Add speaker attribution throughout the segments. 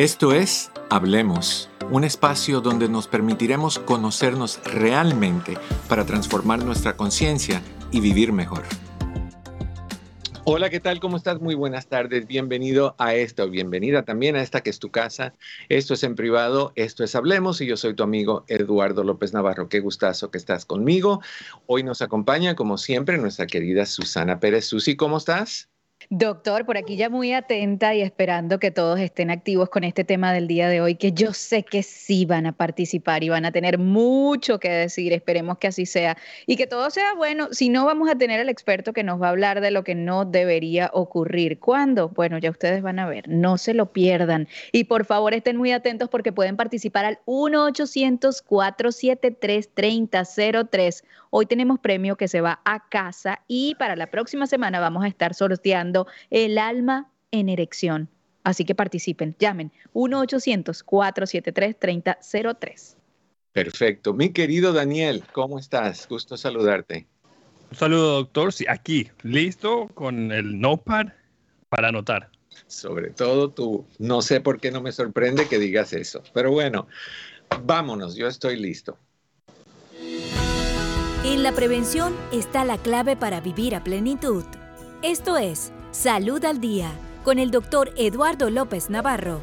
Speaker 1: Esto es Hablemos, un espacio donde nos permitiremos conocernos realmente para transformar nuestra conciencia y vivir mejor. Hola, ¿qué tal? ¿Cómo estás? Muy buenas tardes. Bienvenido a esta o bienvenida también a esta que es tu casa. Esto es en privado, esto es Hablemos y yo soy tu amigo Eduardo López Navarro. Qué gustazo que estás conmigo. Hoy nos acompaña, como siempre, nuestra querida Susana Pérez. Susi, ¿cómo estás?
Speaker 2: Doctor, por aquí ya muy atenta y esperando que todos estén activos con este tema del día de hoy, que yo sé que sí van a participar y van a tener mucho que decir. Esperemos que así sea y que todo sea bueno. Si no, vamos a tener al experto que nos va a hablar de lo que no debería ocurrir. ¿Cuándo? Bueno, ya ustedes van a ver. No se lo pierdan. Y por favor, estén muy atentos porque pueden participar al 1-800-473-3003. Hoy tenemos premio que se va a casa y para la próxima semana vamos a estar sorteando el alma en erección. Así que participen, llamen 1-800-473-3003.
Speaker 1: Perfecto. Mi querido Daniel, ¿cómo estás? Gusto saludarte.
Speaker 3: Un saludo, doctor. Sí, aquí, listo con el notepad para anotar.
Speaker 1: Sobre todo tú. No sé por qué no me sorprende que digas eso. Pero bueno, vámonos, yo estoy listo.
Speaker 4: En la prevención está la clave para vivir a plenitud. Esto es Salud al Día con el doctor Eduardo López Navarro.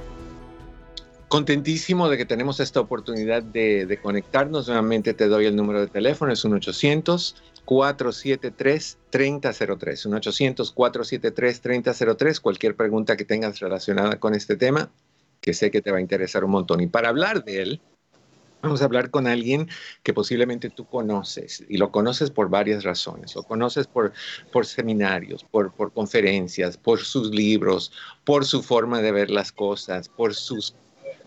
Speaker 1: Contentísimo de que tenemos esta oportunidad de, conectarnos. Nuevamente te doy el número de teléfono, es un 800-473-3003. Un 800-473-3003. Cualquier pregunta que tengas relacionada con este tema, que sé que te va a interesar un montón. Y para hablar de él, Vamos a hablar con alguien que posiblemente tú conoces y lo conoces por varias razones. Lo conoces por, por seminarios, por, por conferencias, por sus libros, por su forma de ver las cosas, por sus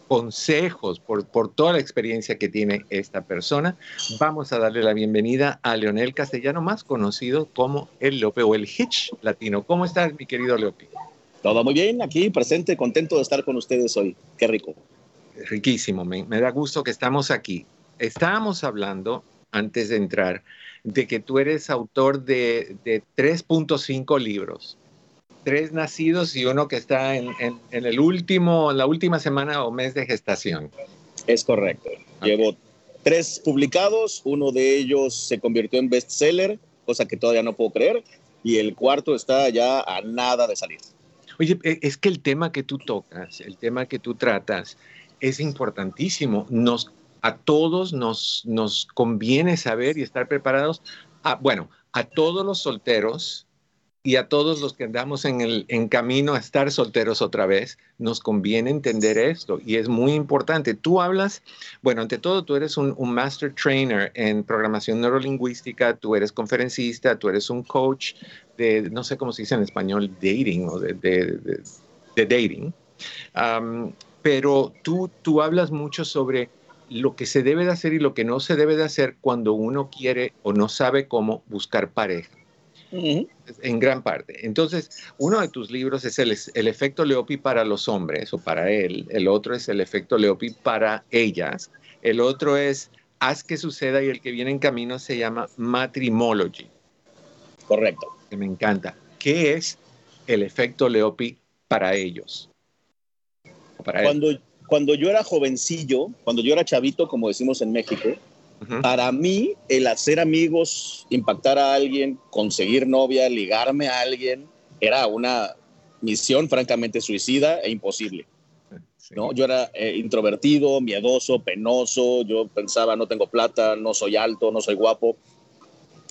Speaker 1: consejos, por, por toda la experiencia que tiene esta persona. Vamos a darle la bienvenida a Leonel Castellano, más conocido como el Lope o el Hitch latino. ¿Cómo estás, mi querido Leopi?
Speaker 5: Todo muy bien, aquí presente, contento de estar con ustedes hoy. Qué rico
Speaker 1: riquísimo, me, da gusto que estamos aquí. Estábamos hablando, antes de entrar, de que tú eres autor de, 3.5 libros, tres nacidos y uno que está en, el último, la última semana o mes de gestación.
Speaker 5: Es correcto. Llevo tres publicados, uno de ellos se convirtió en bestseller, cosa que todavía no puedo creer, y el cuarto está ya a nada de salir.
Speaker 1: Oye, e, es que el tema que tú tocas, el tema que tú tratas, es importantísimo. Nos, a todos nos, nos conviene saber y estar preparados. A, bueno, a todos los solteros y a todos los que andamos en, el, en camino a estar solteros otra vez, nos conviene entender esto y es muy importante. Tú hablas, bueno, ante todo, tú eres un, master trainer en programación neurolingüística, tú eres conferencista, tú eres un coach de, no sé cómo se dice en español, dating o de, de, dating pero tú, tú hablas mucho sobre lo que se debe de hacer y lo que no se debe de hacer cuando uno quiere o no sabe cómo buscar pareja. En gran parte. Entonces, uno de tus libros es el, el, efecto Leopi para los hombres o para él. El otro es el efecto Leopi para ellas. El otro es Haz que suceda y el que viene en camino se llama Matrimology.
Speaker 5: Correcto.
Speaker 1: Que me encanta. ¿Qué es el efecto Leopi para ellos?
Speaker 5: Cuando, cuando yo era jovencillo, cuando yo era chavito, como decimos en México, para mí el hacer amigos, impactar a alguien, conseguir novia, ligarme a alguien, era una misión francamente suicida e imposible. ¿no? Yo era eh, introvertido, miedoso, penoso, yo pensaba no tengo plata, no soy alto, no soy guapo.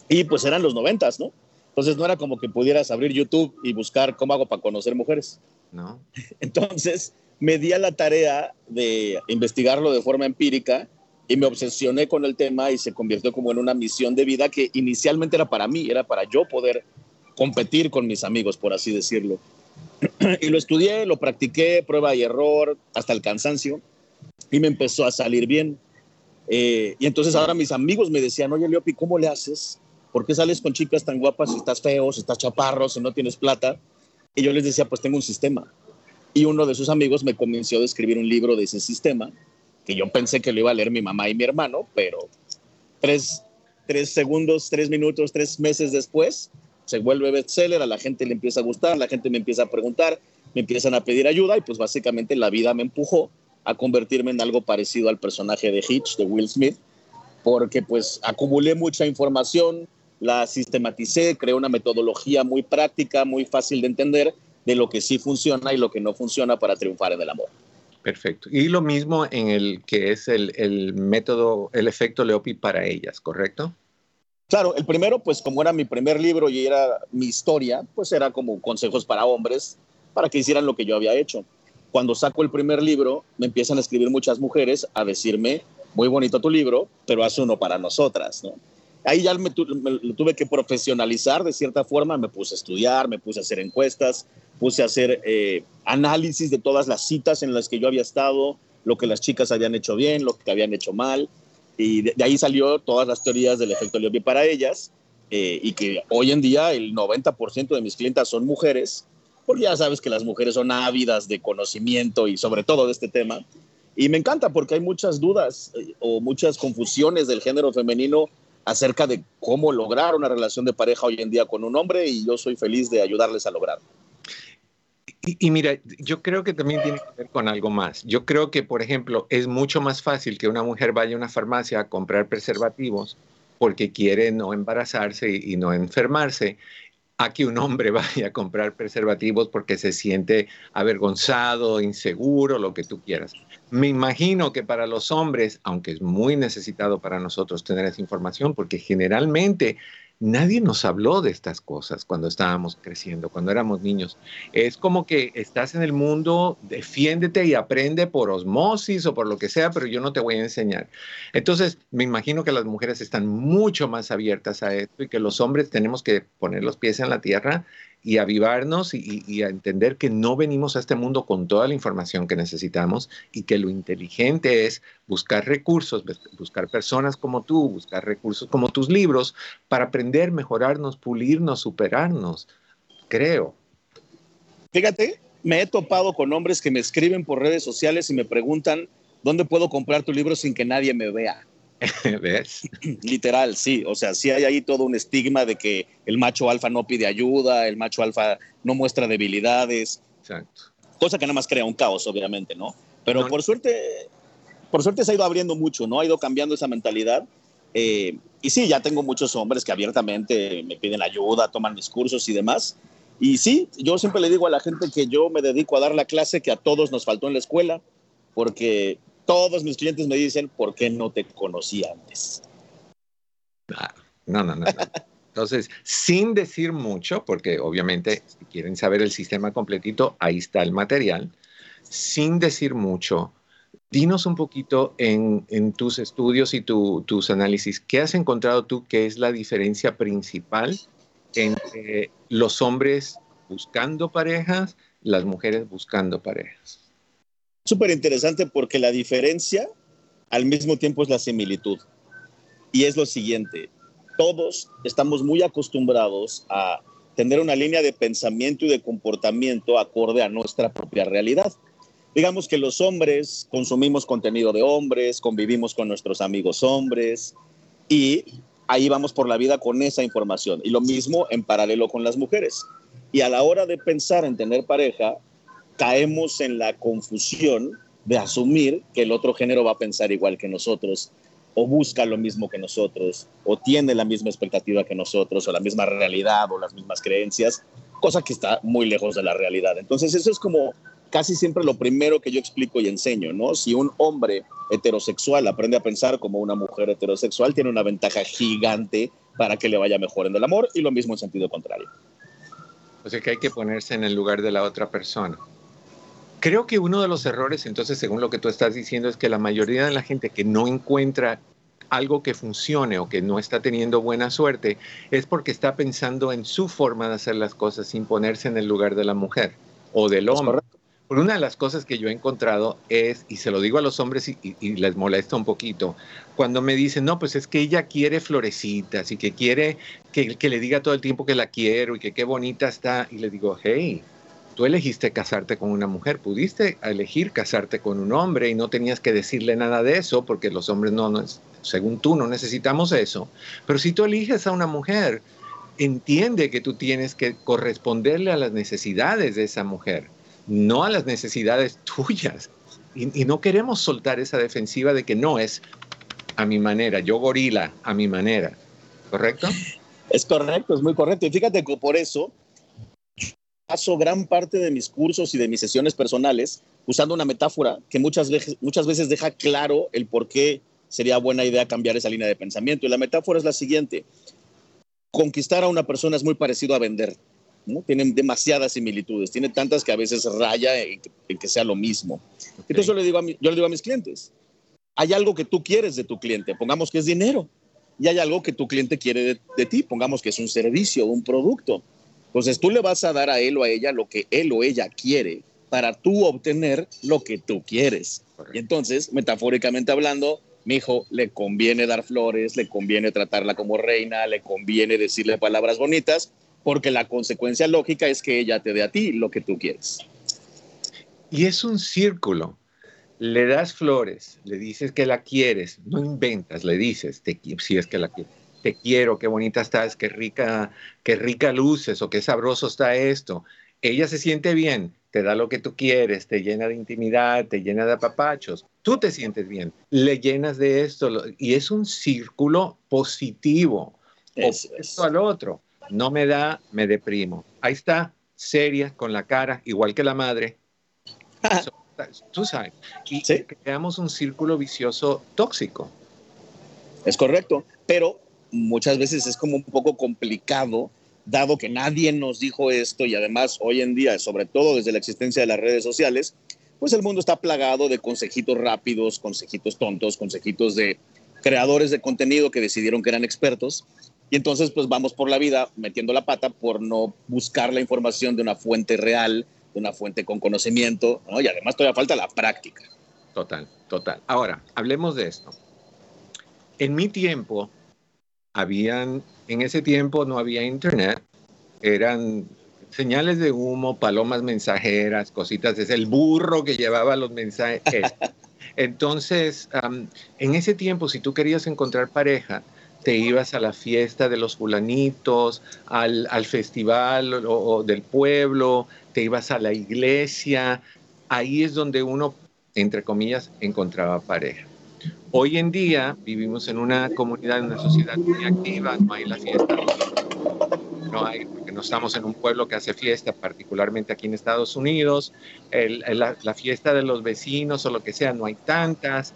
Speaker 5: Y pues eran los noventas, ¿no? Entonces no era como que pudieras abrir YouTube y buscar cómo hago para conocer mujeres. No. Entonces, me di a la tarea de investigarlo de forma empírica y me obsesioné con el tema y se convirtió como en una misión de vida que inicialmente era para mí, era para yo poder competir con mis amigos, por así decirlo. y lo estudié, lo practiqué, prueba y error, hasta el cansancio, y me empezó a salir bien. Eh, y entonces ahora mis amigos me decían, oye, Leopi, ¿cómo le haces? ¿Por qué sales con chicas tan guapas si estás feo, si estás chaparro, si no tienes plata? Y yo les decía, pues tengo un sistema y uno de sus amigos me convenció de escribir un libro de ese sistema, que yo pensé que lo iba a leer mi mamá y mi hermano, pero tres, tres segundos, tres minutos, tres meses después, se vuelve bestseller, a la gente le empieza a gustar, la gente me empieza a preguntar, me empiezan a pedir ayuda y pues básicamente la vida me empujó a convertirme en algo parecido al personaje de Hitch, de Will Smith, porque pues acumulé mucha información, la sistematicé, creé una metodología muy práctica, muy fácil de entender de lo que sí funciona y lo que no funciona para triunfar en el amor.
Speaker 1: Perfecto. Y lo mismo en el que es el, el método, el efecto Leopi para ellas, ¿correcto?
Speaker 5: Claro, el primero, pues como era mi primer libro y era mi historia, pues era como consejos para hombres, para que hicieran lo que yo había hecho. Cuando saco el primer libro, me empiezan a escribir muchas mujeres a decirme, muy bonito tu libro, pero haz uno para nosotras, ¿no? Ahí ya me, tuve que profesionalizar de cierta forma, me puse a estudiar, me puse a hacer encuestas, puse a hacer eh, análisis de todas las citas en las que yo había estado, lo que las chicas habían hecho bien, lo que habían hecho mal, y de, ahí salió todas las teorías del efecto Liopi para ellas, eh, y que hoy en día el 90% de mis clientas son mujeres, porque ya sabes que las mujeres son ávidas de conocimiento y sobre todo de este tema. Y me encanta porque hay muchas dudas eh, o muchas confusiones del género femenino acerca de cómo lograr una relación de pareja hoy en día con un hombre y yo soy feliz de ayudarles a lograrlo.
Speaker 1: Y, mira, yo creo que también tiene que ver con algo más. Yo creo que, por ejemplo, es mucho más fácil que una mujer vaya a una farmacia a comprar preservativos porque quiere no embarazarse y, no enfermarse, a que un hombre vaya a comprar preservativos porque se siente avergonzado, inseguro, lo que tú quieras. Me imagino que para los hombres, aunque es muy necesitado para nosotros tener esa información, porque generalmente nadie nos habló de estas cosas cuando estábamos creciendo, cuando éramos niños. Es como que estás en el mundo, defiéndete y aprende por osmosis o por lo que sea, pero yo no te voy a enseñar. Entonces, me imagino que las mujeres están mucho más abiertas a esto y que los hombres tenemos que poner los pies en la tierra y avivarnos y, a entender que no venimos a este mundo con toda la información que necesitamos y que lo inteligente es buscar recursos, buscar personas como tú, buscar recursos como tus libros para aprender, mejorarnos, pulirnos, superarnos, creo.
Speaker 5: Fíjate, me he topado con hombres que me escriben por redes sociales y me preguntan, ¿dónde puedo comprar tu libro sin que nadie me vea?
Speaker 1: ¿Ves?
Speaker 5: Literal, sí. O sea, sí hay ahí todo un estigma de que el macho alfa no pide ayuda, el macho alfa no muestra debilidades. Exacto. Cosa que nada más crea un caos, obviamente, ¿no? Pero por suerte, por suerte se ha ido abriendo mucho, ¿no? Ha ido cambiando esa mentalidad. Eh, y sí, ya tengo muchos hombres que abiertamente me piden ayuda, toman mis cursos y demás. Y sí, yo siempre le digo a la gente que yo me dedico a dar la clase que a todos nos faltó en la escuela, porque todos mis clientes me dicen, ¿por qué no te conocí antes?
Speaker 1: Ah, no, no, no. Entonces, sin decir mucho, porque obviamente si quieren saber el sistema completito, ahí está el material, sin decir mucho, dinos un poquito en, tus estudios y tus análisis, ¿qué has encontrado tú que es la diferencia principal entre los hombres buscando parejas, las mujeres buscando parejas?
Speaker 5: Súper interesante porque la diferencia al mismo tiempo es la similitud. Y es lo siguiente, todos estamos muy acostumbrados a tener una línea de pensamiento y de comportamiento acorde a nuestra propia realidad. Digamos que los hombres consumimos contenido de hombres, convivimos con nuestros amigos hombres y ahí vamos por la vida con esa información. Y lo mismo en paralelo con las mujeres. Y a la hora de pensar en tener pareja, caemos en la confusión de asumir que el otro género va a pensar igual que nosotros, o busca lo mismo que nosotros, o tiene la misma expectativa que nosotros, o la misma realidad, o las mismas creencias, cosa que está muy lejos de la realidad. Entonces eso es como casi siempre lo primero que yo explico y enseño, ¿no? Si un hombre heterosexual aprende a pensar como una mujer heterosexual, tiene una ventaja gigante para que le vaya mejor en el amor, y lo mismo en sentido contrario.
Speaker 1: O sea que hay que ponerse en el lugar de la otra persona. Creo que uno de los errores, entonces, según lo que tú estás diciendo, es que la mayoría de la gente que no encuentra algo que funcione o que no está teniendo buena suerte es porque está pensando en su forma de hacer las cosas sin ponerse en el lugar de la mujer o del hombre. Por una de las cosas que yo he encontrado es, y se lo digo a los hombres y, les molesta un poquito, cuando me dicen, no, pues es que ella quiere florecitas y que quiere que, que le diga todo el tiempo que la quiero y que qué bonita está, y le digo, hey, tú elegiste casarte con una mujer, pudiste elegir casarte con un hombre y no tenías que decirle nada de eso porque los hombres no, según tú, no necesitamos eso. Pero si tú eliges a una mujer, entiende que tú tienes que corresponderle a las necesidades de esa mujer. no a las necesidades tuyas. Y, no queremos soltar esa defensiva de que no es a mi manera, yo gorila a mi manera, ¿correcto?
Speaker 5: Es correcto, es muy correcto. Y fíjate que por eso paso gran parte de mis cursos y de mis sesiones personales usando una metáfora que muchas veces, muchas veces deja claro el por qué sería buena idea cambiar esa línea de pensamiento. Y la metáfora es la siguiente. Conquistar a una persona es muy parecido a vender. ¿no? Tienen demasiadas similitudes, tiene tantas que a veces raya en, que sea lo mismo. Entonces yo le, digo a yo le digo a mis clientes, hay algo que tú quieres de tu cliente, pongamos que es dinero, y hay algo que tu cliente quiere de, de ti, pongamos que es un servicio, un producto. Entonces tú le vas a dar a él o a ella lo que él o ella quiere para tú obtener lo que tú quieres. Y entonces, metafóricamente hablando, mi hijo le conviene dar flores, le conviene tratarla como reina, le conviene decirle palabras bonitas, porque la consecuencia lógica es que ella te dé a ti lo que tú quieres.
Speaker 1: Y es un círculo. Le das flores, le dices que la quieres, no inventas, le dices te, si es que la quieres. Te quiero, qué bonita estás, qué rica, qué rica luces o qué sabroso está esto. Ella se siente bien, te da lo que tú quieres, te llena de intimidad, te llena de apapachos, tú te sientes bien, le llenas de esto y es un círculo positivo. Esto al otro. No me da, me deprimo. Ahí está, seria, con la cara, igual que la madre. tú sabes. Y creamos un círculo vicioso tóxico.
Speaker 5: Es correcto, pero muchas veces es como un poco complicado dado que nadie nos dijo esto y además hoy en día, sobre todo desde la existencia de las redes sociales, pues el mundo está plagado de consejitos rápidos, consejitos tontos, consejitos de creadores de contenido que decidieron que eran expertos. Y entonces pues vamos por la vida metiendo la pata por no buscar la información de una fuente real, de una fuente con conocimiento, ¿no? y además todavía falta la práctica.
Speaker 1: Total, total. Ahora, hablemos de esto. En mi tiempo, habían, en ese tiempo no había internet, eran señales de humo, palomas mensajeras, cositas, es el burro que llevaba los mensajes. Entonces, en ese tiempo, si tú querías encontrar pareja, te ibas a la fiesta de los fulanitos, al, festival o, del pueblo, te ibas a la iglesia, ahí es donde uno, entre comillas, encontraba pareja. Hoy en día vivimos en una comunidad, en una sociedad muy activa, no hay la fiesta, no hay, porque no estamos en un pueblo que hace fiesta, particularmente aquí en Estados Unidos, la, fiesta de los vecinos o lo que sea, no hay tantas.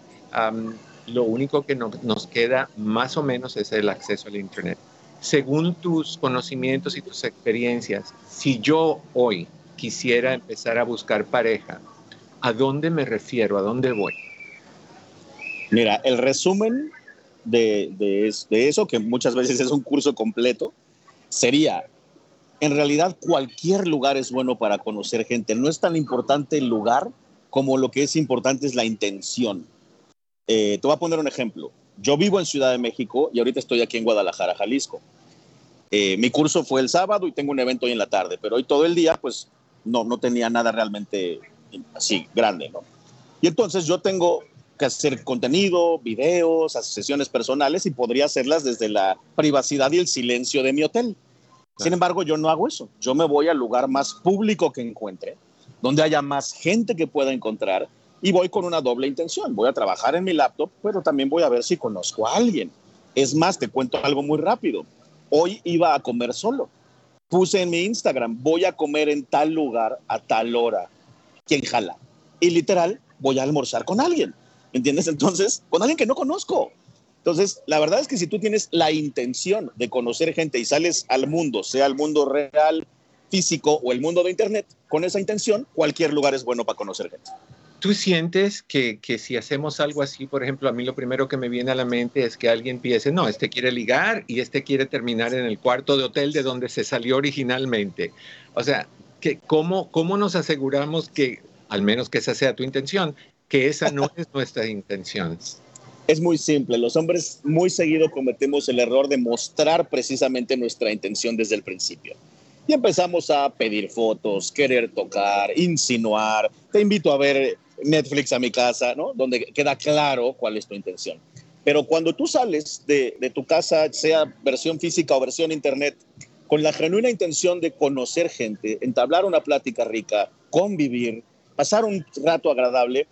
Speaker 1: lo único que nos queda más o menos es el acceso al Internet. Según tus conocimientos y tus experiencias, si yo hoy quisiera empezar a buscar pareja, ¿a dónde me refiero? ¿A dónde voy?
Speaker 5: Mira, el resumen de, eso, que muchas veces es un curso completo, sería, en realidad cualquier lugar es bueno para conocer gente. No es tan importante el lugar como lo que es importante es la intención. Eh, te voy a poner un ejemplo. Yo vivo en Ciudad de México y ahorita estoy aquí en Guadalajara, Jalisco. Eh, mi curso fue el sábado y tengo un evento hoy en la tarde, pero hoy todo el día, pues no, no tenía nada realmente así grande, ¿no? Y entonces yo tengo que hacer contenido, videos, sesiones personales y podría hacerlas desde la privacidad y el silencio de mi hotel. Sin embargo, yo no hago eso. Yo me voy al lugar más público que encuentre, donde haya más gente que pueda encontrar y voy con una doble intención. Voy a trabajar en mi laptop, pero también voy a ver si conozco a alguien. Es más, te cuento algo muy rápido. Hoy iba a comer solo. Puse en mi Instagram, voy a comer en tal lugar a tal hora. ¿Quién jala? Y literal, voy a almorzar con alguien entiendes? Entonces, con alguien que no conozco. Entonces, la verdad es que si tú tienes la intención de conocer gente y sales al mundo, sea el mundo real, físico o el mundo de Internet, con esa intención, cualquier lugar es bueno para conocer gente.
Speaker 1: ¿Tú sientes que, que, si hacemos algo así, por ejemplo, a mí lo primero que me viene a la mente es que alguien piense, no, este quiere ligar y este quiere terminar en el cuarto de hotel de donde se salió originalmente? O sea, que, ¿cómo, ¿cómo nos aseguramos que, al menos que esa sea tu intención, que esa no es nuestra intención.
Speaker 5: Es muy simple, los hombres muy seguido cometemos el error de mostrar precisamente nuestra intención desde el principio. Y empezamos a pedir fotos, querer tocar, insinuar, te invito a ver Netflix a mi casa, ¿no? Donde queda claro cuál es tu intención. Pero cuando tú sales de, de tu casa, sea versión física o versión internet, con la genuina intención de conocer gente, entablar una plática rica, convivir, pasar un rato agradable,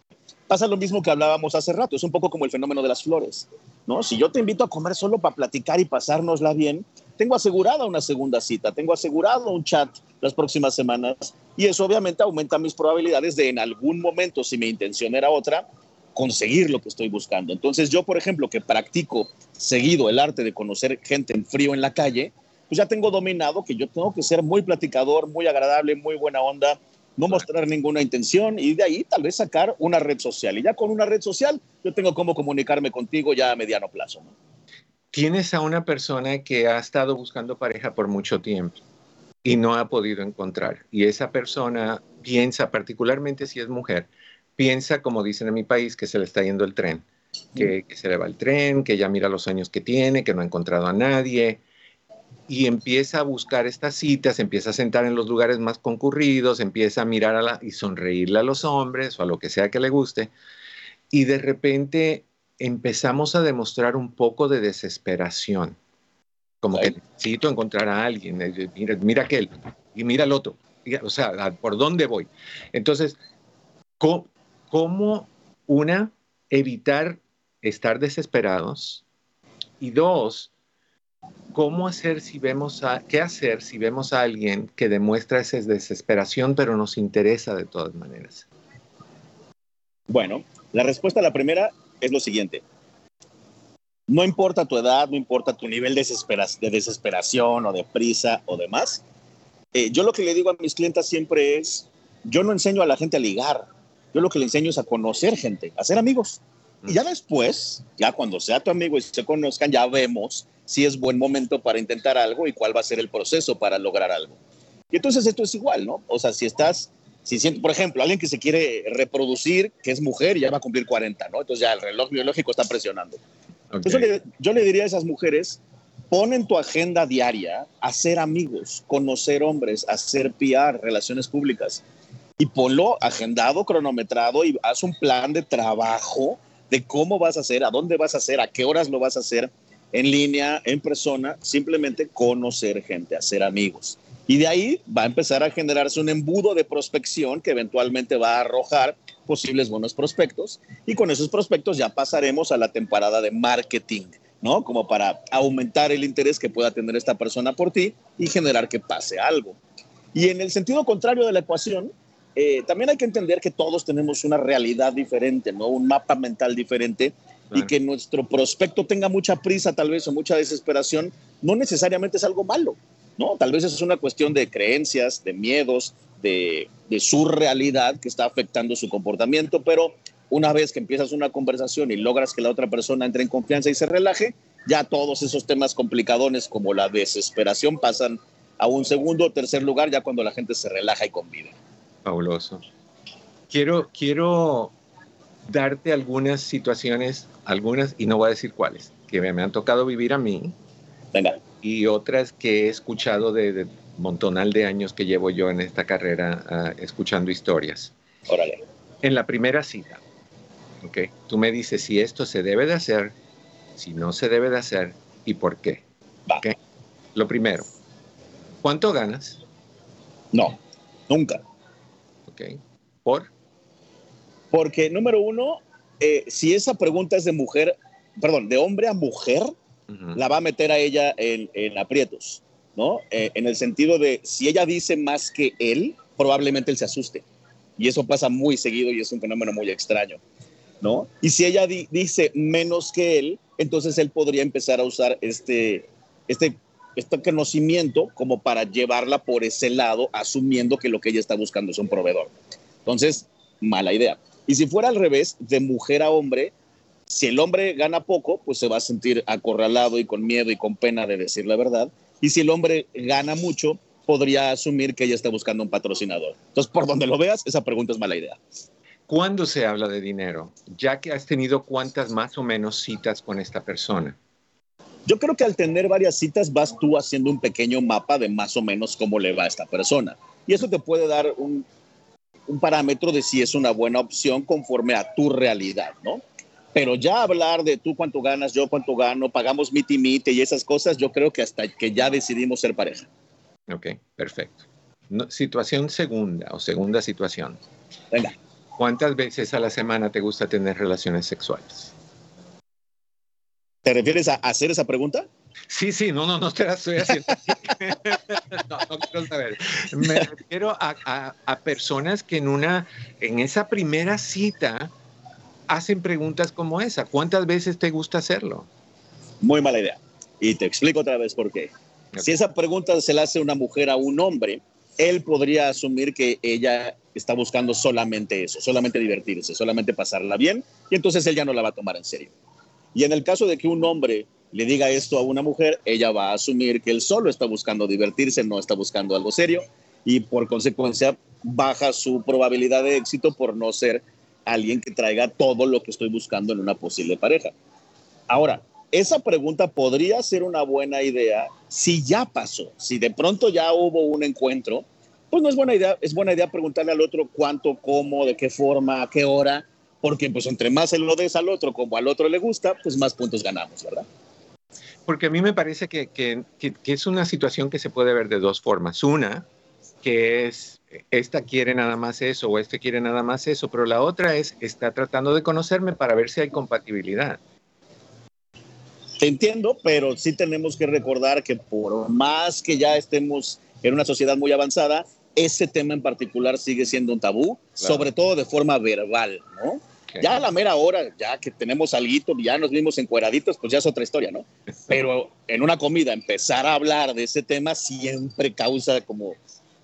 Speaker 5: pasa lo mismo que hablábamos hace rato, es un poco como el fenómeno de las flores, ¿no? Si yo te invito a comer solo para platicar y pasárnosla bien, tengo asegurada una segunda cita, tengo asegurado un chat las próximas semanas y eso obviamente aumenta mis probabilidades de en algún momento, si mi intención era otra, conseguir lo que estoy buscando. Entonces yo, por ejemplo, que practico seguido el arte de conocer gente en frío en la calle, pues ya tengo dominado que yo tengo que ser muy platicador, muy agradable, muy buena onda, no mostrar ninguna intención y de ahí tal vez sacar una red social. Y ya con una red social yo tengo cómo comunicarme contigo ya a mediano plazo.
Speaker 1: Tienes a una persona que ha estado buscando pareja por mucho tiempo y no ha podido encontrar. Y esa persona piensa, particularmente si es mujer, piensa, como dicen en mi país, que se le está yendo el tren, que, se le va el tren, que ya mira los años que tiene, que no ha encontrado a nadie, y empieza a buscar estas citas, empieza a sentar en los lugares más concurridos, empieza a mirar a la, y sonreírle a los hombres o a lo que sea que le guste, y de repente empezamos a demostrar un poco de desesperación, como que necesito encontrar a alguien, mira, mira aquel, y mira el otro, o sea, ¿por dónde voy? Entonces, ¿cómo, cómo una, evitar estar desesperados y dos, cómo hacer si vemos a, qué hacer si vemos a alguien que demuestra esa desesperación pero nos interesa de todas maneras.
Speaker 5: Bueno, la respuesta a la primera es lo siguiente. No importa tu edad, no importa tu nivel de, desesperación o de prisa o demás. Eh, yo lo que le digo a mis clientes siempre es, yo no enseño a la gente a ligar, yo lo que le enseño es a conocer gente, a ser amigos. Y ya después, ya cuando sea tu amigo y se conozcan, ya vemos si es buen momento para intentar algo y cuál va a ser el proceso para lograr algo. Y entonces esto es igual, ¿no? O sea, si estás, si sientes, por ejemplo, alguien que se quiere reproducir, que es mujer y ya va a cumplir 40, ¿no? Entonces ya el reloj biológico está presionando. Entonces yo le diría a esas mujeres, pon en tu agenda diaria hacer amigos, conocer hombres, hacer PR, relaciones públicas y ponlo agendado, cronometrado y haz un plan de trabajo de cómo vas a hacer, a dónde vas a hacer, a qué horas lo vas a hacer, en línea, en persona, simplemente conocer gente, hacer amigos. Y de ahí va a empezar a generarse un embudo de prospección que eventualmente va a arrojar posibles buenos prospectos y con esos prospectos ya pasaremos a la temporada de marketing, ¿no? Como para aumentar el interés que pueda tener esta persona por ti y generar que pase algo. Y en el sentido contrario de la ecuación, eh, también hay que entender que todos tenemos una realidad diferente, ¿no? Un mapa mental diferente y que nuestro prospecto tenga mucha prisa tal vez o mucha desesperación, no necesariamente es algo malo, ¿no? Tal vez es una cuestión de creencias, de miedos, de, de su realidad que está afectando su comportamiento, pero una vez que empiezas una conversación y logras que la otra persona entre en confianza y se relaje, ya todos esos temas complicadones como la desesperación pasan a un segundo o tercer lugar ya cuando la gente se relaja y convive.
Speaker 1: Fabuloso. Quiero, quiero darte algunas situaciones, algunas, y no voy a decir cuáles, que me, han tocado vivir a mí.
Speaker 5: Venga.
Speaker 1: Y otras que he escuchado de, montonal de años que llevo yo en esta carrera ah, escuchando historias.
Speaker 5: Órale.
Speaker 1: En la primera cita, ¿ok? Tú me dices si esto se debe de hacer, si no se debe de hacer y por qué.
Speaker 5: Va.
Speaker 1: Lo primero, ¿cuánto ganas?
Speaker 5: No, nunca.
Speaker 1: ¿Por?
Speaker 5: Porque, número uno, eh, si esa pregunta es de mujer, perdón, de hombre a mujer, la va a meter a ella en, aprietos, ¿no? Eh, en el sentido de, si ella dice más que él, probablemente él se asuste. Y eso pasa muy seguido y es un fenómeno muy extraño, ¿no? Y si ella dice menos que él, entonces él podría empezar a usar este, este este conocimiento como para llevarla por ese lado, asumiendo que lo que ella está buscando es un proveedor. Entonces, mala idea. Y si fuera al revés, de mujer a hombre, si el hombre gana poco, pues se va a sentir acorralado y con miedo y con pena de decir la verdad. Y si el hombre gana mucho, podría asumir que ella está buscando un patrocinador. Entonces, por donde lo veas, esa pregunta es mala idea.
Speaker 1: ¿Cuándo se habla de dinero? Ya que has tenido cuántas más o menos citas con esta persona.
Speaker 5: Yo creo que al tener varias citas vas tú haciendo un pequeño mapa de más o menos cómo le va a esta persona. Y eso te puede dar un, parámetro de si es una buena opción conforme a tu realidad, ¿no? Pero ya hablar de tú cuánto ganas, yo cuánto gano, pagamos miti mite y esas cosas, yo creo que hasta que ya decidimos ser pareja.
Speaker 1: Ok, perfecto. situación segunda o segunda situación.
Speaker 5: Venga.
Speaker 1: ¿Cuántas veces a la semana te gusta tener relaciones sexuales?
Speaker 5: ¿Te refieres a hacer esa pregunta?
Speaker 1: Sí, sí, no, no, no te la estoy haciendo. no, no quiero saber. Me refiero a, a, personas que en una, en esa primera cita hacen preguntas como esa. ¿Cuántas veces te gusta hacerlo?
Speaker 5: Muy mala idea. Y te explico otra vez por qué. Si esa pregunta se la hace una mujer a un hombre, él podría asumir que ella está buscando solamente eso, solamente divertirse, solamente pasarla bien, y entonces él ya no la va a tomar en serio. Y en el caso de que un hombre le diga esto a una mujer, ella va a asumir que él solo está buscando divertirse, no está buscando algo serio, y por consecuencia baja su probabilidad de éxito por no ser alguien que traiga todo lo que estoy buscando en una posible pareja. Ahora, esa pregunta podría ser una buena idea si ya pasó, si de pronto ya hubo un encuentro, pues no es buena idea, es buena idea preguntarle al otro cuánto, cómo, de qué forma, a qué hora, porque pues entre más se lo des al otro como al otro le gusta, pues más puntos ganamos, ¿verdad?
Speaker 1: Porque a mí me parece que, que, que es una situación que se puede ver de dos formas. Una, que es, esta quiere nada más eso o este quiere nada más eso, pero la otra es, está tratando de conocerme para ver si hay compatibilidad.
Speaker 5: Entiendo, pero sí tenemos que recordar que por más que ya estemos en una sociedad muy avanzada, ese tema en particular sigue siendo un tabú, sobre todo de forma verbal, ¿no? Ya a la mera hora, ya que tenemos algo, ya nos vimos encueraditos, pues ya es otra historia, ¿no? Pero en una comida empezar a hablar de ese tema siempre causa como,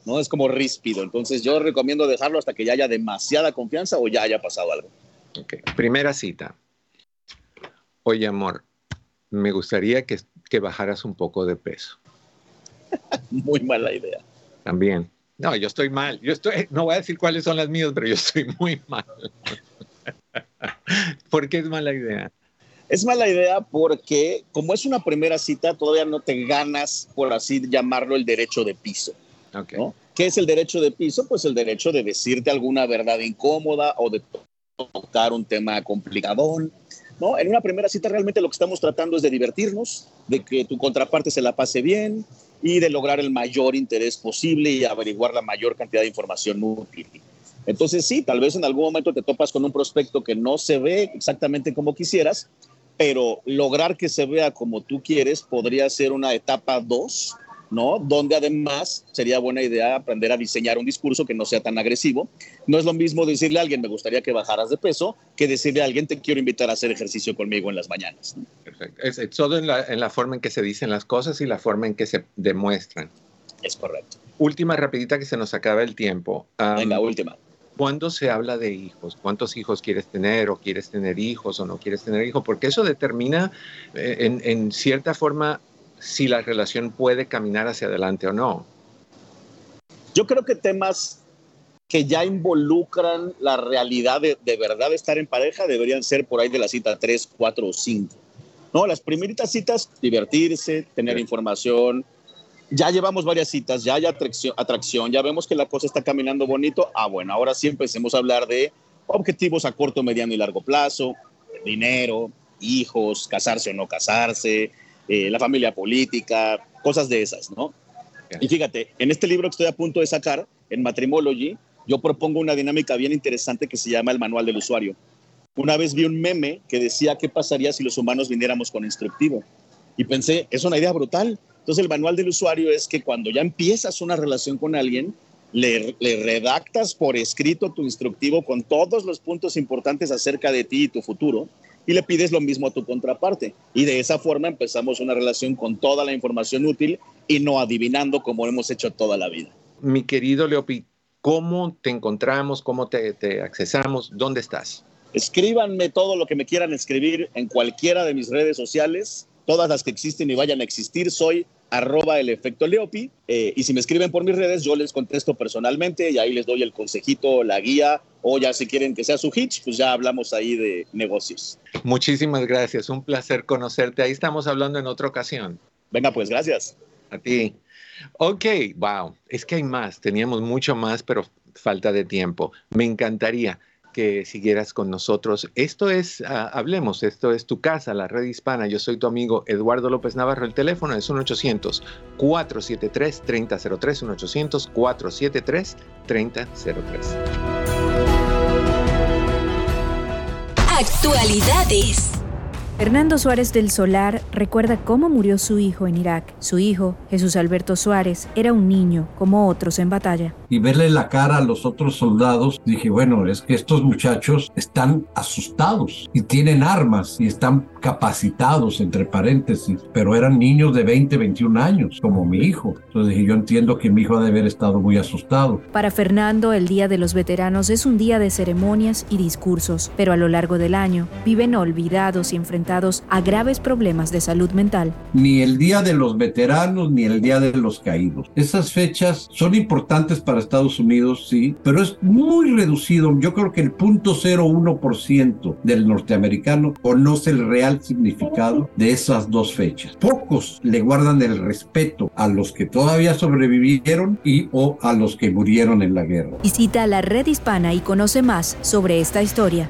Speaker 5: ¿no? Es como ríspido. Entonces yo recomiendo dejarlo hasta que ya haya demasiada confianza o ya haya pasado algo.
Speaker 1: Ok, primera cita. Oye, amor, me gustaría que, que bajaras un poco de peso.
Speaker 5: Muy mala idea.
Speaker 1: También. No, yo estoy mal. Yo estoy, no voy a decir cuáles son las mías, pero yo estoy muy mal. ¿Por qué es mala idea?
Speaker 5: Es mala idea porque como es una primera cita, todavía no te ganas, por así llamarlo, el derecho de piso.
Speaker 1: Okay.
Speaker 5: ¿Qué es el derecho de piso? Pues el derecho de decirte alguna verdad incómoda o de tocar un tema complicadón. ¿no? En una primera cita realmente lo que estamos tratando es de divertirnos, de que tu contraparte se la pase bien y de lograr el mayor interés posible y averiguar la mayor cantidad de información útil. Entonces sí, tal vez en algún momento te topas con un prospecto que no se ve exactamente como quisieras, pero lograr que se vea como tú quieres podría ser una etapa dos ¿no? Donde además sería buena idea aprender a diseñar un discurso que no sea tan agresivo. No es lo mismo decirle a alguien, me gustaría que bajaras de peso, que decirle a alguien, te quiero invitar a hacer ejercicio conmigo en las mañanas.
Speaker 1: Perfecto. Es, todo en la, forma en que se dicen las cosas y la forma en que se demuestran.
Speaker 5: Es correcto.
Speaker 1: Última rapidita que se nos acaba el tiempo.
Speaker 5: Venga, última.
Speaker 1: ¿Cuándo se habla de hijos? ¿Cuántos hijos quieres tener o quieres tener hijos o no quieres tener hijos? Porque eso determina eh, en, en cierta forma si la relación puede caminar hacia adelante o no.
Speaker 5: Yo creo que temas que ya involucran la realidad de, de verdad estar en pareja deberían ser por ahí de la cita 3, 4 o 5. No, las primeritas citas, divertirse, tener información. Ya llevamos varias citas, ya hay atracción, atracción, ya vemos que la cosa está caminando bonito. Ah, bueno, ahora sí empecemos a hablar de objetivos a corto, mediano y largo plazo, dinero, hijos, casarse o no casarse, eh, la familia política, cosas de esas, ¿no? Y fíjate, en este libro que estoy a punto de sacar, en Matrimology, yo propongo una dinámica bien interesante que se llama el manual del usuario. Una vez vi un meme que decía qué pasaría si los humanos viniéramos con instructivo. Y pensé, es una idea brutal. Entonces el manual del usuario es que cuando ya empiezas una relación con alguien, le, le, redactas por escrito tu instructivo con todos los puntos importantes acerca de ti y tu futuro y le pides lo mismo a tu contraparte. Y de esa forma empezamos una relación con toda la información útil y no adivinando como hemos hecho toda la vida.
Speaker 1: Mi querido Leopi, ¿cómo te encontramos? ¿Cómo te, te accesamos? ¿Dónde estás?
Speaker 5: Escríbanme todo lo que me quieran escribir en cualquiera de mis redes sociales, todas las que existen y vayan a existir. Soy arroba el efecto Leopi. Eh, y si me escriben por mis redes, yo les contesto personalmente y ahí les doy el consejito, la guía, o ya si quieren que sea su hitch, pues ya hablamos ahí de negocios.
Speaker 1: Muchísimas gracias, un placer conocerte. Ahí estamos hablando en otra ocasión.
Speaker 5: Venga, pues gracias.
Speaker 1: A ti. Ok, wow, es que hay más, teníamos mucho más, pero falta de tiempo. Me encantaría que siguieras con nosotros. Esto es, ah, hablemos, esto es tu casa, la red hispana. Yo soy tu amigo Eduardo López Navarro. El teléfono es 1-800-473-3003, 1-800-473-3003.
Speaker 4: Actualidades.
Speaker 6: Hernando Suárez del Solar recuerda cómo murió su hijo en Irak. Su hijo, Jesús Alberto Suárez, era un niño como otros en batalla.
Speaker 7: Y verle la cara a los otros soldados, dije, bueno, es que estos muchachos están asustados y tienen armas y están capacitados, entre paréntesis, pero eran niños de 20, 21 años, como mi hijo. Entonces dije, yo entiendo que mi hijo ha de haber estado muy asustado.
Speaker 6: Para Fernando, el Día de los Veteranos es un día de ceremonias y discursos, pero a lo largo del año viven olvidados y enfrentados a graves problemas de salud mental.
Speaker 7: Ni el Día de los Veteranos ni el Día de los Caídos. Esas fechas son importantes para Estados Unidos, sí, pero es muy reducido. Yo creo que el 0.01% del norteamericano conoce el real significado de esas dos fechas. Pocos le guardan el respeto a los que todavía sobrevivieron y o a los que murieron en la guerra.
Speaker 6: Visita la red hispana y conoce más sobre esta historia.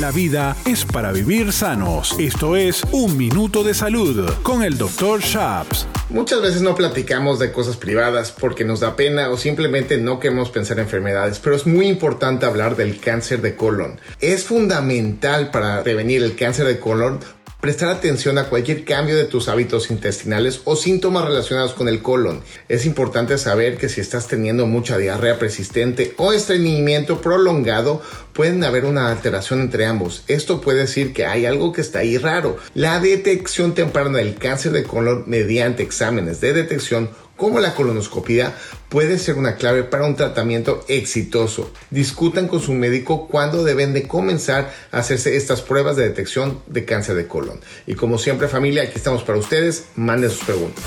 Speaker 8: La vida es para vivir sanos. Esto es Un Minuto de Salud con el Dr. Shaps.
Speaker 9: Muchas veces no platicamos de cosas privadas porque nos da pena o simplemente no queremos pensar en enfermedades, pero es muy importante hablar del cáncer de colon. Es fundamental para prevenir el cáncer de colon prestar atención a cualquier cambio de tus hábitos intestinales o síntomas relacionados con el colon. Es importante saber que si estás teniendo mucha diarrea persistente o estreñimiento prolongado, pueden haber una alteración entre ambos. Esto puede decir que hay algo que está ahí raro. La detección temprana del cáncer de colon mediante exámenes de detección como la colonoscopia puede ser una clave para un tratamiento exitoso. Discutan con su médico cuándo deben de comenzar a hacerse estas pruebas de detección de cáncer de colon. Y como siempre familia, aquí estamos para ustedes, manden sus preguntas.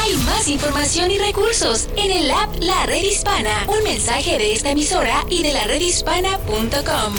Speaker 4: Hay más información y recursos en el app La Red Hispana. Un mensaje de esta emisora y de la redhispana.com.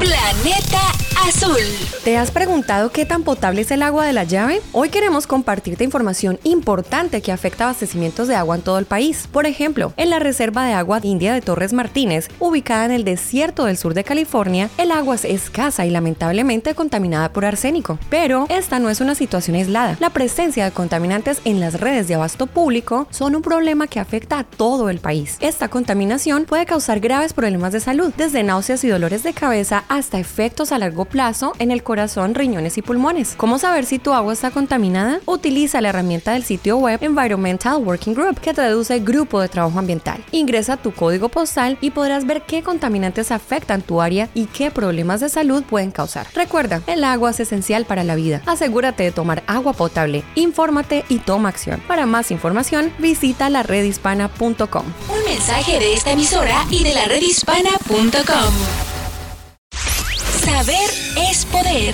Speaker 4: Planeta Azul.
Speaker 10: ¿Te has preguntado qué tan potable es el agua de la llave? Hoy queremos compartirte información importante que afecta abastecimientos de agua en todo el país. Por ejemplo, en la Reserva de Agua India de Torres Martínez, ubicada en el desierto del sur de California, el agua es escasa y lamentablemente contaminada por arsénico. Pero esta no es una situación aislada. La presencia de contaminantes en las redes de abasto público son un problema que afecta a todo el país. Esta contaminación puede causar graves problemas de salud, desde náuseas y dolores de cabeza hasta efectos a largo plazo en el corazón, riñones y pulmones. ¿Cómo saber si tu agua está contaminada? Utiliza la herramienta del sitio web Environmental Working Group, que traduce Grupo de Trabajo Ambiental. Ingresa tu código postal y podrás ver qué contaminantes afectan tu área y qué problemas de salud pueden causar. Recuerda, el agua es esencial para la vida. Asegúrate de tomar agua potable, infórmate y toma acción. Para más información, visita la redhispana.com.
Speaker 4: Un mensaje de esta emisora y de la redhispana.com. Saber es poder.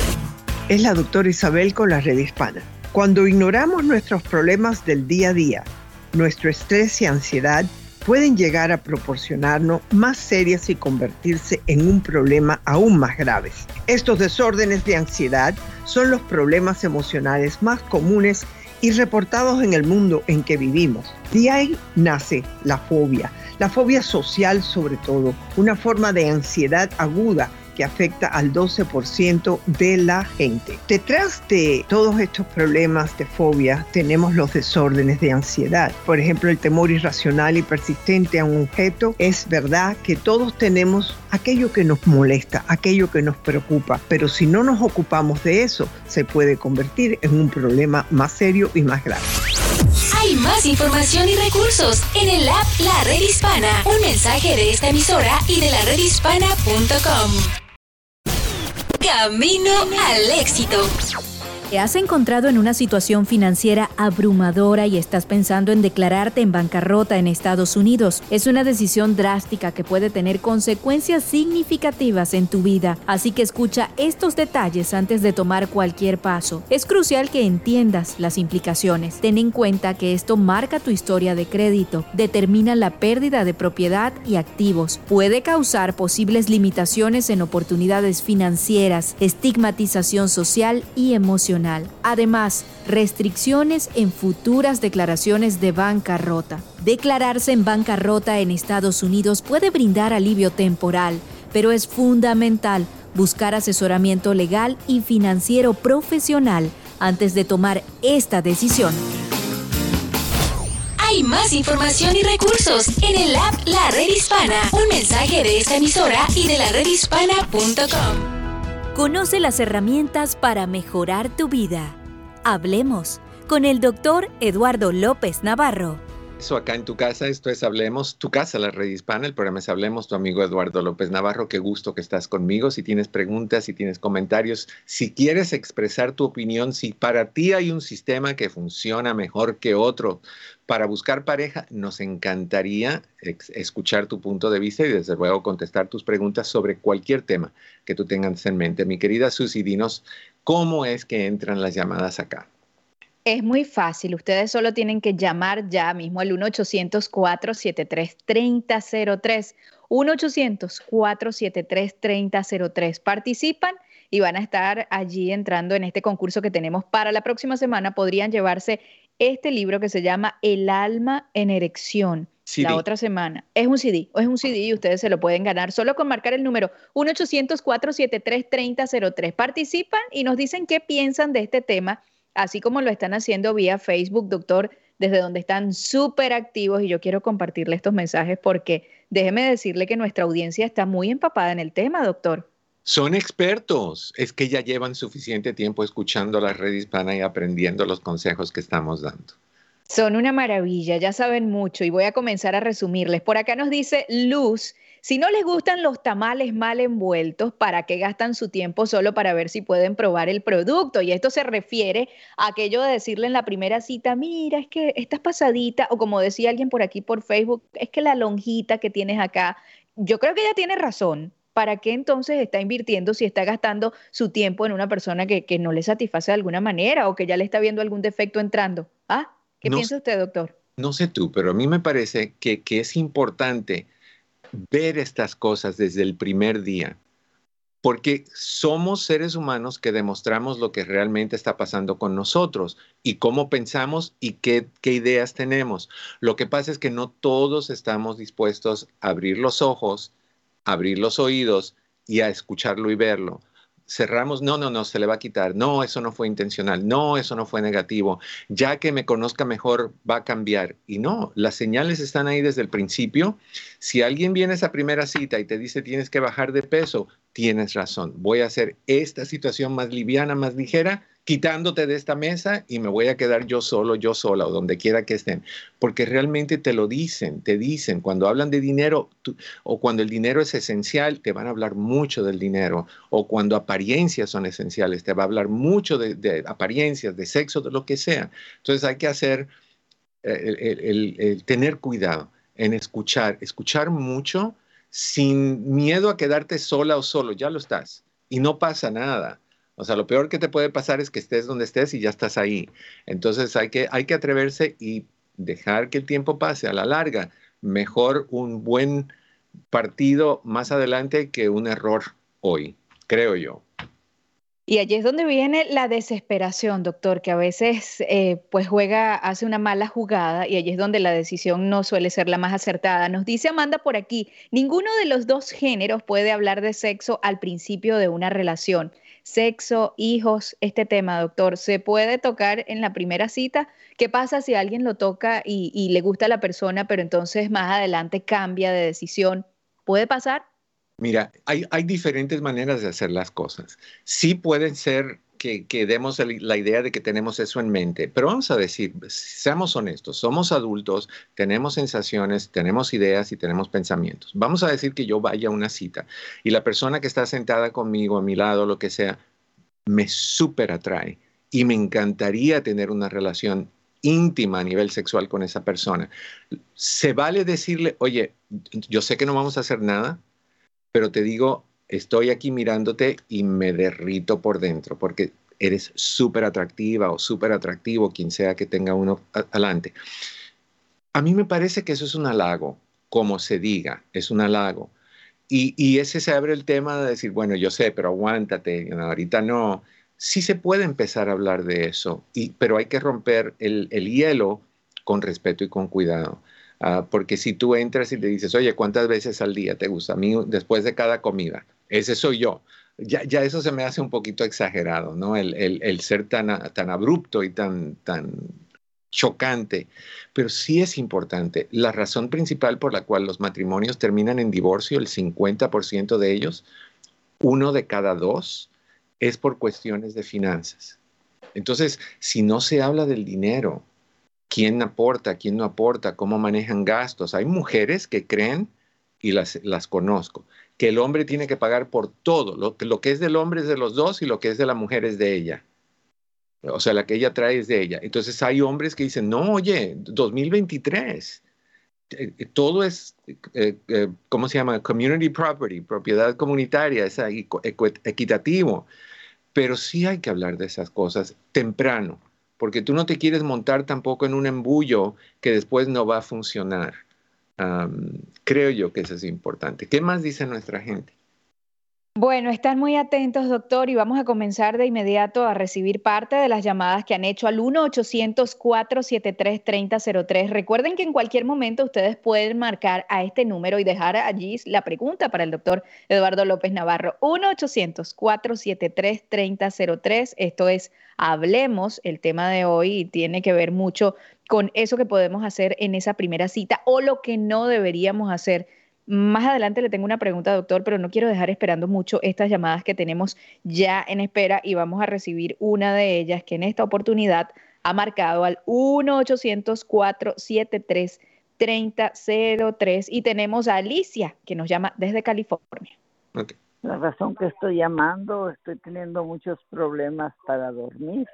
Speaker 11: Es la doctora Isabel con la red hispana. Cuando ignoramos nuestros problemas del día a día, nuestro estrés y ansiedad pueden llegar a proporcionarnos más serias y convertirse en un problema aún más graves. Estos desórdenes de ansiedad son los problemas emocionales más comunes y reportados en el mundo en que vivimos. De ahí nace la fobia, la fobia social sobre todo, una forma de ansiedad aguda que afecta al 12% de la gente. Detrás de todos estos problemas de fobia tenemos los desórdenes de ansiedad. Por ejemplo, el temor irracional y persistente a un objeto. Es verdad que todos tenemos aquello que nos molesta, aquello que nos preocupa, pero si no nos ocupamos de eso, se puede convertir en un problema más serio y más grave.
Speaker 4: Hay más información y recursos en el app La Red Hispana. Un mensaje de esta emisora y de la redhispana.com. Camino al éxito.
Speaker 6: ¿Te has encontrado en una situación financiera abrumadora y estás pensando en declararte en bancarrota en Estados Unidos? Es una decisión drástica que puede tener consecuencias significativas en tu vida, así que escucha estos detalles antes de tomar cualquier paso. Es crucial que entiendas las implicaciones. Ten en cuenta que esto marca tu historia de crédito, determina la pérdida de propiedad y activos, puede causar posibles limitaciones en oportunidades financieras, estigmatización social y emocional Además, restricciones en futuras declaraciones de bancarrota. Declararse en bancarrota en Estados Unidos puede brindar alivio temporal, pero es fundamental buscar asesoramiento legal y financiero profesional antes de tomar esta decisión.
Speaker 4: Hay más información y recursos en el app La Red Hispana. Un mensaje de esta emisora y de la redhispana.com.
Speaker 6: Conoce las herramientas para mejorar tu vida. Hablemos con el doctor Eduardo López Navarro
Speaker 1: eso acá en tu casa. Esto es Hablemos, tu casa, la red hispana. El programa es Hablemos, tu amigo Eduardo López Navarro. Qué gusto que estás conmigo. Si tienes preguntas, si tienes comentarios, si quieres expresar tu opinión, si para ti hay un sistema que funciona mejor que otro para buscar pareja, nos encantaría escuchar tu punto de vista y desde luego contestar tus preguntas sobre cualquier tema que tú tengas en mente. Mi querida Susi, dinos cómo es que entran las llamadas acá.
Speaker 2: Es muy fácil, ustedes solo tienen que llamar ya mismo al 1-800-473-3003. 1-800-473-3003. Participan y van a estar allí entrando en este concurso que tenemos para la próxima semana. Podrían llevarse este libro que se llama El alma en erección. La otra semana. Es un CD, o es un CD y ustedes se lo pueden ganar solo con marcar el número 1-800-473-3003. Participan y nos dicen qué piensan de este tema así como lo están haciendo vía Facebook, doctor, desde donde están súper activos y yo quiero compartirle estos mensajes porque déjeme decirle que nuestra audiencia está muy empapada en el tema, doctor.
Speaker 1: Son expertos, es que ya llevan suficiente tiempo escuchando la red hispana y aprendiendo los consejos que estamos dando.
Speaker 2: Son una maravilla, ya saben mucho y voy a comenzar a resumirles. Por acá nos dice Luz si no les gustan los tamales mal envueltos, ¿para qué gastan su tiempo solo para ver si pueden probar el producto? Y esto se refiere a aquello de decirle en la primera cita, mira, es que estás pasadita, o como decía alguien por aquí por Facebook, es que la lonjita que tienes acá, yo creo que ella tiene razón. ¿Para qué entonces está invirtiendo si está gastando su tiempo en una persona que, no le satisface de alguna manera o que ya le está viendo algún defecto entrando? ¿Ah? ¿Qué piensa usted, doctor?
Speaker 1: No sé tú, pero a mí me parece que, que es importante ver estas cosas desde el primer día, porque somos seres humanos que demostramos lo que realmente está pasando con nosotros y cómo pensamos y qué, ideas tenemos. Lo que pasa es que no todos estamos dispuestos a abrir los ojos, abrir los oídos y a escucharlo y verlo cerramos, no, no, no, se le va a quitar, no, eso no fue intencional, no, eso no fue negativo, ya que me conozca mejor va a cambiar. Y no, las señales están ahí desde el principio. Si alguien viene esa primera cita y te dice tienes que bajar de peso, tienes razón, voy a hacer esta situación más liviana, más ligera, quitándote de esta mesa y me voy a quedar yo solo, yo sola o donde quiera que estén. Porque realmente te lo dicen, te dicen, cuando hablan de dinero o cuando el dinero es esencial, te van a hablar mucho del dinero. O cuando apariencias son esenciales, te va a hablar mucho de, apariencias, de sexo, de lo que sea. Entonces hay que hacer, eh, el tener cuidado en escuchar, escuchar mucho sin miedo a quedarte sola o solo, ya lo estás. Y no pasa nada o sea, lo peor que te puede pasar es que estés donde estés y ya estás ahí. Entonces hay que, hay que atreverse y dejar que el tiempo pase a la larga. Mejor un buen partido más adelante que un error hoy, creo yo.
Speaker 2: Y allí es donde viene la desesperación, doctor, que a veces eh, pues juega, hace una mala jugada y allí es donde la decisión no suele ser la más acertada. Nos dice Amanda por aquí, ninguno de los dos géneros puede hablar de sexo al principio de una relación sexo, hijos, este tema, doctor, ¿se puede tocar en la primera cita? ¿Qué pasa si alguien lo toca y, le gusta a la persona, pero entonces más adelante cambia de decisión? ¿Puede pasar?
Speaker 1: Mira, hay, hay diferentes maneras de hacer las cosas. Sí pueden ser que, demos la idea de que tenemos eso en mente. Pero vamos a decir, seamos honestos, somos adultos, tenemos sensaciones, tenemos ideas y tenemos pensamientos. Vamos a decir que yo vaya a una cita y la persona que está sentada conmigo, a mi lado, lo que sea, me súper atrae y me encantaría tener una relación íntima a nivel sexual con esa persona. Se vale decirle, oye, yo sé que no vamos a hacer nada, pero te digo, estoy aquí mirándote y me derrito por dentro porque eres súper atractiva o súper atractivo, quien sea que tenga uno adelante. A mí me parece que eso es un halago, como se diga, es un halago. Y, ese se abre el tema de decir, bueno, yo sé, pero aguántate, ahorita no. sí se puede empezar a hablar de eso, y, pero hay que romper el, hielo con respeto y con cuidado. Ah, porque si tú entras y le dices, oye, ¿cuántas veces al día te gusta? A mí, después de cada comida, ese soy yo. Ya, eso se me hace un poquito exagerado, ¿no? El, el, ser tan, tan abrupto y tan, tan chocante, pero sí es importante. La razón principal por la cual los matrimonios terminan en divorcio, el 50% de ellos, uno de cada dos, es por cuestiones de finanzas. Entonces, si no se habla del dinero, quién aporta, quién no aporta, cómo manejan gastos, hay mujeres que creen, y las, las conozco, que el hombre tiene que pagar por todo, lo, que es del hombre es de los dos y lo que es de la mujer es de ella o sea, la que ella trae es de ella. Entonces hay hombres que dicen, no, oye, 2023, eh, eh, todo es, eh, ¿cómo se llama? Community property, propiedad comunitaria, es equitativo. Pero sí hay que hablar de esas cosas temprano, porque tú no te quieres montar tampoco en un embullo que después no va a funcionar. Creo yo que eso es importante. ¿Qué más dice nuestra gente?
Speaker 2: Bueno, están muy atentos, doctor, y vamos a comenzar de inmediato a recibir parte de las llamadas que han hecho al 1-800-473-3003. Recuerden que en cualquier momento ustedes pueden marcar a este número y dejar allí la pregunta para el doctor Eduardo López Navarro. 1-800-473-3003. Esto es Hablemos. El tema de hoy tiene que ver mucho con eso que podemos hacer en esa primera cita o lo que no deberíamos hacer más adelante le tengo una pregunta, doctor, pero no quiero dejar esperando mucho estas llamadas que tenemos ya en espera y vamos a recibir una de ellas que en esta oportunidad ha marcado al 1-800-473-3003 y tenemos a Alicia que nos llama desde California.
Speaker 12: La razón que estoy llamando, estoy teniendo muchos problemas para dormir.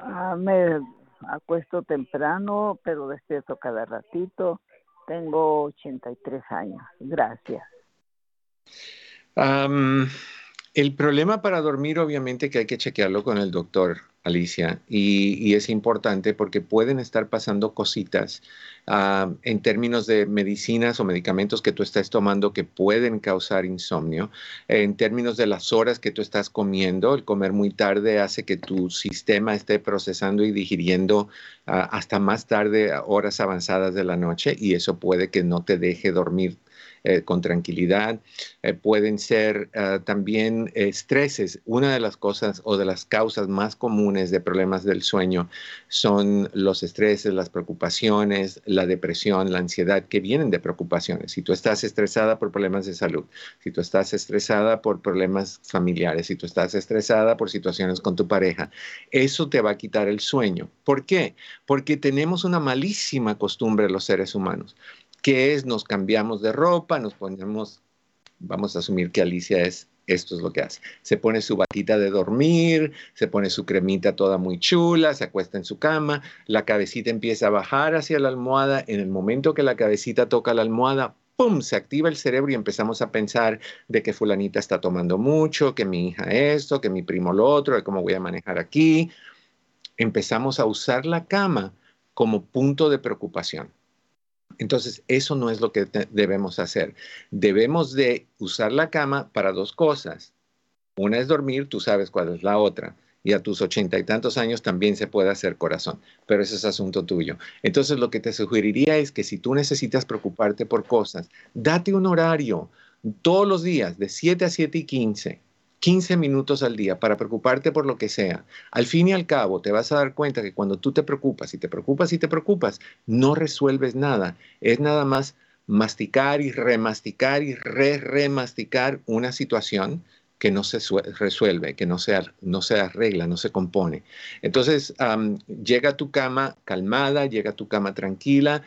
Speaker 12: Ah, me acuesto temprano, pero despierto cada ratito tengo 83 años. Gracias.
Speaker 1: el problema para dormir, obviamente, que hay que chequearlo con el doctor, Alicia, y, es importante porque pueden estar pasando cositas en términos de medicinas o medicamentos que tú estás tomando que pueden causar insomnio, en términos de las horas que tú estás comiendo, el comer muy tarde hace que tu sistema esté procesando y digiriendo hasta más tarde, horas avanzadas de la noche, y eso puede que no te deje dormir eh, con tranquilidad. Eh, pueden ser ah, también estreses. Una de las cosas o de las causas más comunes de problemas del sueño son los estreses, las preocupaciones, la depresión, la ansiedad que vienen de preocupaciones. Si tú estás estresada por problemas de salud, si tú estás estresada por problemas familiares, si tú estás estresada por situaciones con tu pareja, eso te va a quitar el sueño. ¿Por qué? Porque tenemos una malísima costumbre los seres humanos que es nos cambiamos de ropa, nos ponemos, vamos a asumir que Alicia es, esto es lo que hace, se pone su batita de dormir, se pone su cremita toda muy chula, se acuesta en su cama, la cabecita empieza a bajar hacia la almohada, en el momento que la cabecita toca la almohada, ¡pum! Se activa el cerebro y empezamos a pensar de que fulanita está tomando mucho, que mi hija esto, que mi primo lo otro, cómo voy a manejar aquí. Empezamos a usar la cama como punto de preocupación. Entonces, eso no es lo que debemos hacer. Debemos de usar la cama para dos cosas. Una es dormir, tú sabes cuál es la otra. Y a tus ochenta y tantos años también se puede hacer corazón, pero ese es asunto tuyo. Entonces, lo que te sugeriría es que si tú necesitas preocuparte por cosas, date un horario todos los días de 7 a 7 y 15 15 minutos al día para preocuparte por lo que sea, al fin y al cabo te vas a dar cuenta que cuando tú te preocupas y te preocupas y te preocupas, no resuelves nada. Es nada más masticar y remasticar y re-remasticar una situación que no se resuelve, que no se, no se arregla, no se compone. Entonces, llega a tu cama calmada, llega a tu cama tranquila,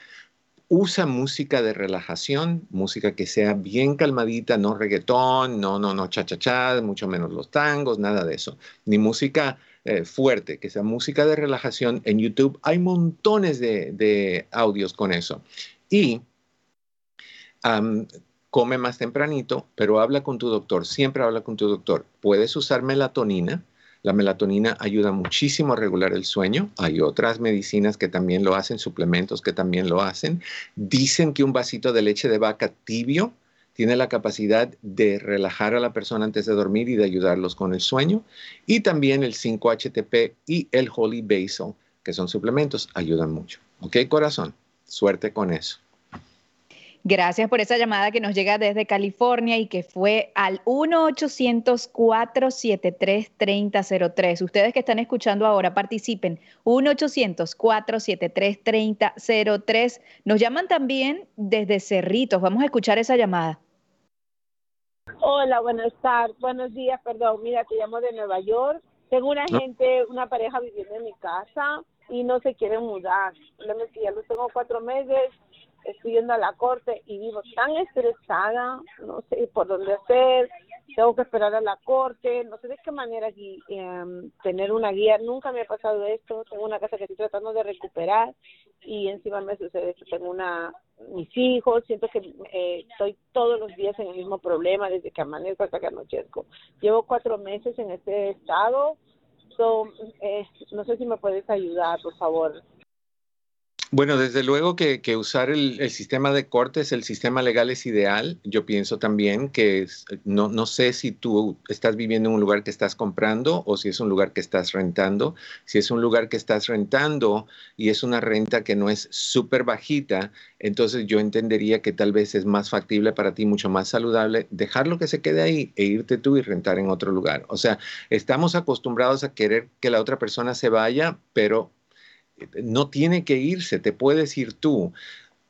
Speaker 1: usa música de relajación, música que sea bien calmadita, no reggaetón, no, no, no, cha, cha, cha, mucho menos los tangos, nada de eso, ni música eh, fuerte, que sea música de relajación. En YouTube hay montones de, audios con eso. Y come más tempranito, pero habla con tu doctor, siempre habla con tu doctor. Puedes usar melatonina, la melatonina ayuda muchísimo a regular el sueño. Hay otras medicinas que también lo hacen, suplementos que también lo hacen. Dicen que un vasito de leche de vaca tibio tiene la capacidad de relajar a la persona antes de dormir y de ayudarlos con el sueño. Y también el 5-HTP y el Holy Basil, que son suplementos, ayudan mucho. ¿Ok, corazón? Suerte con eso.
Speaker 2: Gracias por esa llamada que nos llega desde California y que fue al 1-800-473-3003. Ustedes que están escuchando ahora, participen. 1-800-473-3003. Nos llaman también desde Cerritos. Vamos a escuchar esa llamada.
Speaker 13: Hola, buenas tardes. Buenos días, perdón. Mira, te llamo de Nueva York. Tengo una gente, una pareja viviendo en mi casa y no se quieren mudar. ya los tengo cuatro meses estoy yendo a la corte y vivo tan estresada, no sé por dónde hacer, tengo que esperar a la corte, no sé de qué manera aquí, em, tener una guía, nunca me ha pasado esto, tengo una casa que estoy tratando de recuperar y encima me sucede que tengo una mis hijos, siento que eh, estoy todos los días en el mismo problema desde que amanezco hasta que anochezco. Llevo cuatro meses en este estado, so, eh, no sé si me puedes ayudar, por favor.
Speaker 1: Bueno, desde luego que, usar el, sistema de cortes, el sistema legal es ideal. Yo pienso también que no, no, sé si tú estás viviendo en un lugar que estás comprando o si es un lugar que estás rentando. Si es un lugar que estás rentando y es una renta que no es súper bajita, entonces yo entendería que tal vez es más factible para ti, mucho más saludable, dejarlo que se quede ahí e irte tú y rentar en otro lugar. O sea, estamos acostumbrados a querer que la otra persona se vaya, pero no tiene que irse, te puedes ir tú.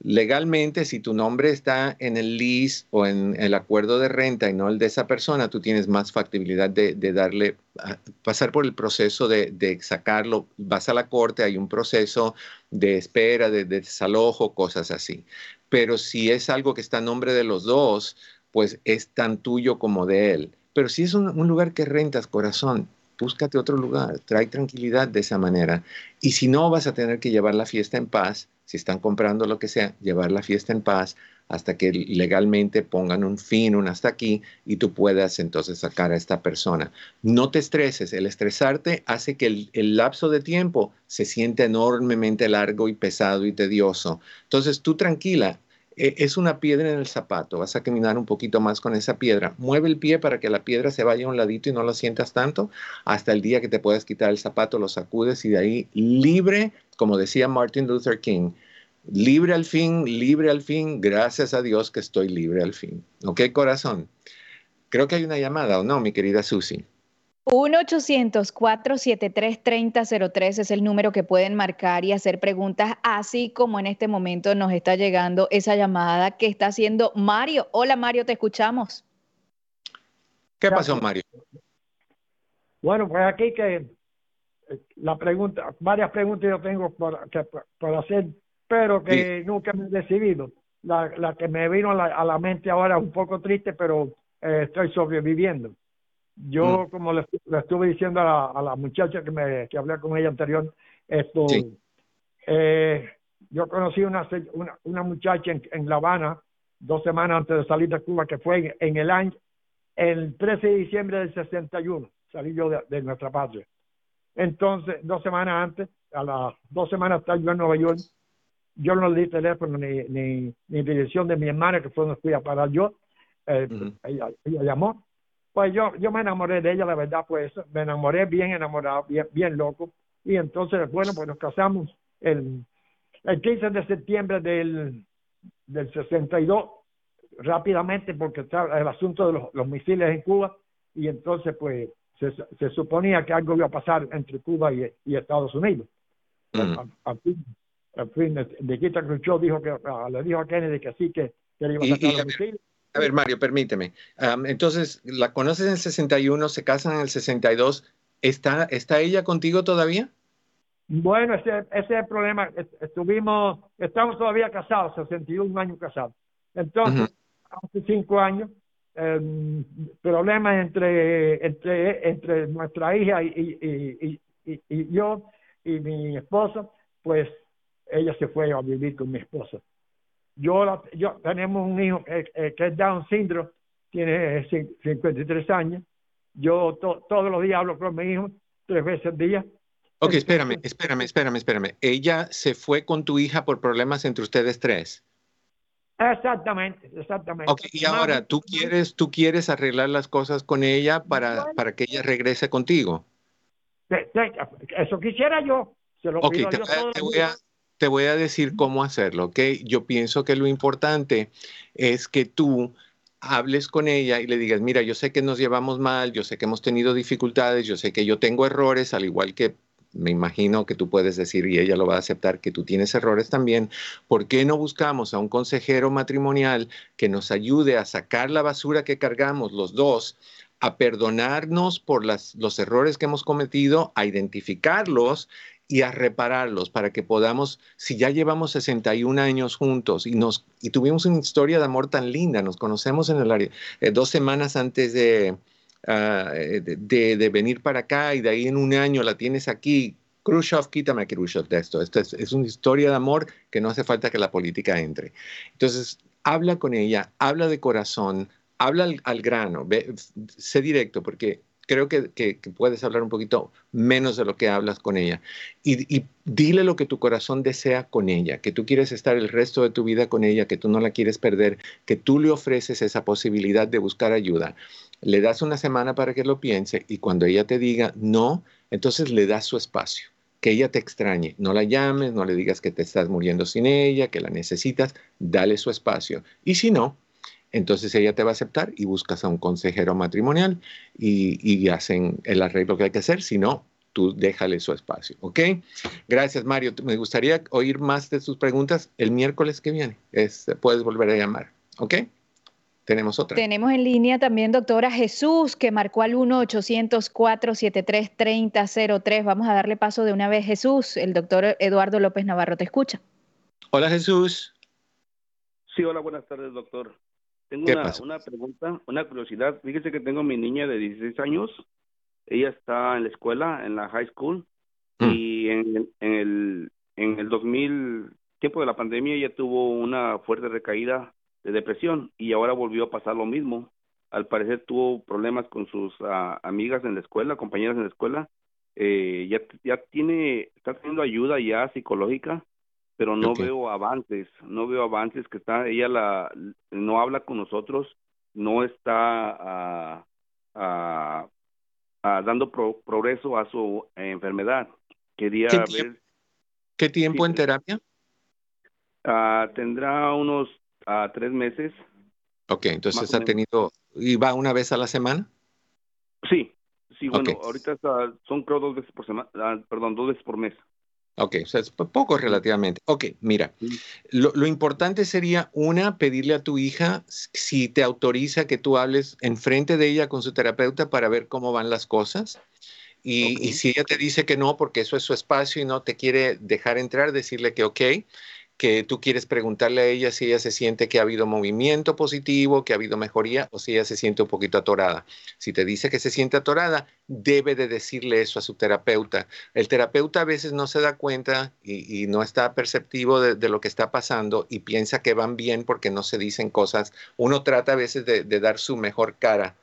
Speaker 1: Legalmente, si tu nombre está en el lease o en el acuerdo de renta y no el de esa persona, tú tienes más factibilidad de, darle, pasar por el proceso de, sacarlo. Vas a la corte, hay un proceso de espera, de, desalojo, cosas así. Pero si es algo que está en nombre de los dos, pues es tan tuyo como de él. Pero si es un lugar que rentas, corazón, búscate otro lugar, trae tranquilidad de esa manera. Y si no, vas a tener que llevar la fiesta en paz, si están comprando lo que sea, llevar la fiesta en paz hasta que legalmente pongan un fin, un hasta aquí, y tú puedas entonces sacar a esta persona. No te estreses, el estresarte hace que el, el lapso de tiempo se siente enormemente largo y pesado y tedioso. Entonces tú tranquila, e, es una piedra en el zapato, vas a caminar un poquito más con esa piedra, mueve el pie para que la piedra se vaya a un ladito y no lo sientas tanto, hasta el día que te puedas quitar el zapato, lo sacudes y de ahí libre, como decía Martin Luther King, libre al fin, libre al fin, gracias a Dios que estoy libre al fin. ¿Ok, corazón? Creo que hay una llamada, ¿o no, mi querida Susie?
Speaker 2: 1-800-473-3003 es el número que pueden marcar y hacer preguntas, así como en este momento nos está llegando esa llamada que está haciendo Mario. Hola Mario, te escuchamos.
Speaker 1: ¿Qué pasó Mario?
Speaker 14: Bueno, pues aquí que eh, la pregunta, varias preguntas yo tengo por, hacer, pero que nunca me he decidido. La, que me vino a la, mente ahora es un poco triste, pero eh, estoy sobreviviendo. Yo, mm. como le, estuve diciendo a la, muchacha que, me, que hablé con ella anterior, esto, eh, yo conocí una, una, una muchacha en, La Habana dos semanas antes de salir de Cuba, que fue en, el año, el 13 de diciembre del 61, salí yo de, nuestra patria. Entonces, dos semanas antes, a las dos semanas estaba yo en Nueva York, yo no le di teléfono ni, ni, ni dirección de mi hermana, que fue donde fui a parar yo. Eh, ella, ella, llamó pues yo, yo me enamoré de ella, la verdad, pues me enamoré bien enamorado, bien, bien loco. Y entonces, bueno, pues nos casamos el, el 15 de septiembre del, del 62, rápidamente, porque está el asunto de los, misiles en Cuba. Y entonces, pues, se, se, suponía que algo iba a pasar entre Cuba y, y Estados Unidos. Al, fin, al fin, de Quita Khrushchev dijo que, ah, le dijo a Kennedy que sí, que, que le iba a sacar los misiles
Speaker 1: a ver, Mario, permíteme. entonces, la conoces en el 61, se casan en el 62. ¿Está, está ella contigo todavía?
Speaker 14: Bueno, ese, ese es el problema. Estuvimos, estamos todavía casados, 61 años casados. Entonces, hace cinco años, el problema entre, entre, entre nuestra hija y, y, y, yo y mi esposo, pues ella se fue a vivir con mi esposo. Yo, yo tenemos un hijo que, es Down syndrome, tiene 53 años. Yo todos los días hablo con mi hijo, tres veces al día.
Speaker 1: Ok, espérame, espérame, espérame, espérame. ¿Ella se fue con tu hija por problemas entre ustedes tres?
Speaker 14: Exactamente, exactamente.
Speaker 1: Ok, y ahora, ¿tú quieres, ¿tú quieres arreglar las cosas con ella para, para que ella regrese contigo?
Speaker 14: Eso quisiera yo. Se lo pido
Speaker 1: te, te, voy a, te voy a decir cómo hacerlo, ¿ok? Yo pienso que lo importante es que tú hables con ella y le digas, mira, yo sé que nos llevamos mal, yo sé que hemos tenido dificultades, yo sé que yo tengo errores, al igual que me imagino que tú puedes decir, y ella lo va a aceptar, que tú tienes errores también, ¿por qué no buscamos a un consejero matrimonial que nos ayude a sacar la basura que cargamos los dos, a perdonarnos por las, los errores que hemos cometido, a identificarlos y a repararlos para que podamos, si ya llevamos 61 años juntos y, nos, y tuvimos una historia de amor tan linda, nos conocemos en el área, eh, dos semanas antes de, Ah, eh, de, venir para acá y de ahí en un año la tienes aquí. Khrushchev, quítame a Khrushchev de esto. Esto es, una historia de amor que no hace falta que la política entre. Entonces, habla con ella, habla de corazón, habla al, grano, sé directo, porque creo que, puedes hablar un poquito menos de lo que hablas con ella. Y, dile lo que tu corazón desea con ella, que tú quieres estar el resto de tu vida con ella, que tú no la quieres perder, que tú le ofreces esa posibilidad de buscar ayuda le das una semana para que lo piense y cuando ella te diga no, entonces le das su espacio, que ella te extrañe, no la llames, no le digas que te estás muriendo sin ella, que la necesitas, dale su espacio. Y si no, entonces ella te va a aceptar y buscas a un consejero matrimonial y, hacen el arreglo que hay que hacer, si no, tú déjale su espacio, ¿ok? Gracias, Mario. Me gustaría oír más de tus preguntas el miércoles que viene. puedes volver a llamar, ¿ok? Tenemos otra.
Speaker 2: Tenemos en línea también, doctora Jesús, que marcó al 1-800-473-3003. Vamos a darle paso de una vez, Jesús. El doctor Eduardo López Navarro te escucha.
Speaker 1: Hola, Jesús.
Speaker 15: Sí, hola, buenas tardes, doctor. Tengo una, una, pregunta, una curiosidad. Fíjese que tengo mi niña de 16 años. Ella está en la escuela, en la high school, mm. y en, en, el, en el 2000, tiempo de la pandemia, ella tuvo una fuerte recaída de depresión y ahora volvió a pasar lo mismo. Al parecer tuvo problemas con sus ah, amigas en la escuela, compañeras en la escuela. Eh, ya, ya tiene, está teniendo ayuda ya psicológica, pero no veo avances, no veo avances que está, ella la, no habla con nosotros, no está uh, dando progreso a su enfermedad. Quería
Speaker 1: ¿Qué
Speaker 15: ver.
Speaker 1: ¿Qué tiempo en terapia?
Speaker 15: tendrá unos tres meses.
Speaker 1: Ok, entonces ha tenido, ¿y va una vez a la semana?
Speaker 15: Sí, sí, bueno, ahorita son creo dos veces por semana, perdón, dos veces por mes.
Speaker 1: Ok, o sea, es poco relativamente. Ok, mira, lo, lo, importante sería, una, pedirle a tu hija si te autoriza que tú hables enfrente de ella con su terapeuta para ver cómo van las cosas. Y, y si ella te dice que no, porque eso es su espacio y no te quiere dejar entrar, decirle que ok, que tú quieres preguntarle a ella si ella se siente que ha habido movimiento positivo, que ha habido mejoría o si ella se siente un poquito atorada. Si te dice que se siente atorada, debe de decirle eso a su terapeuta. El terapeuta a veces no se da cuenta y, no está perceptivo de, lo que está pasando y piensa que van bien porque no se dicen cosas. Uno trata a veces de dar su mejor cara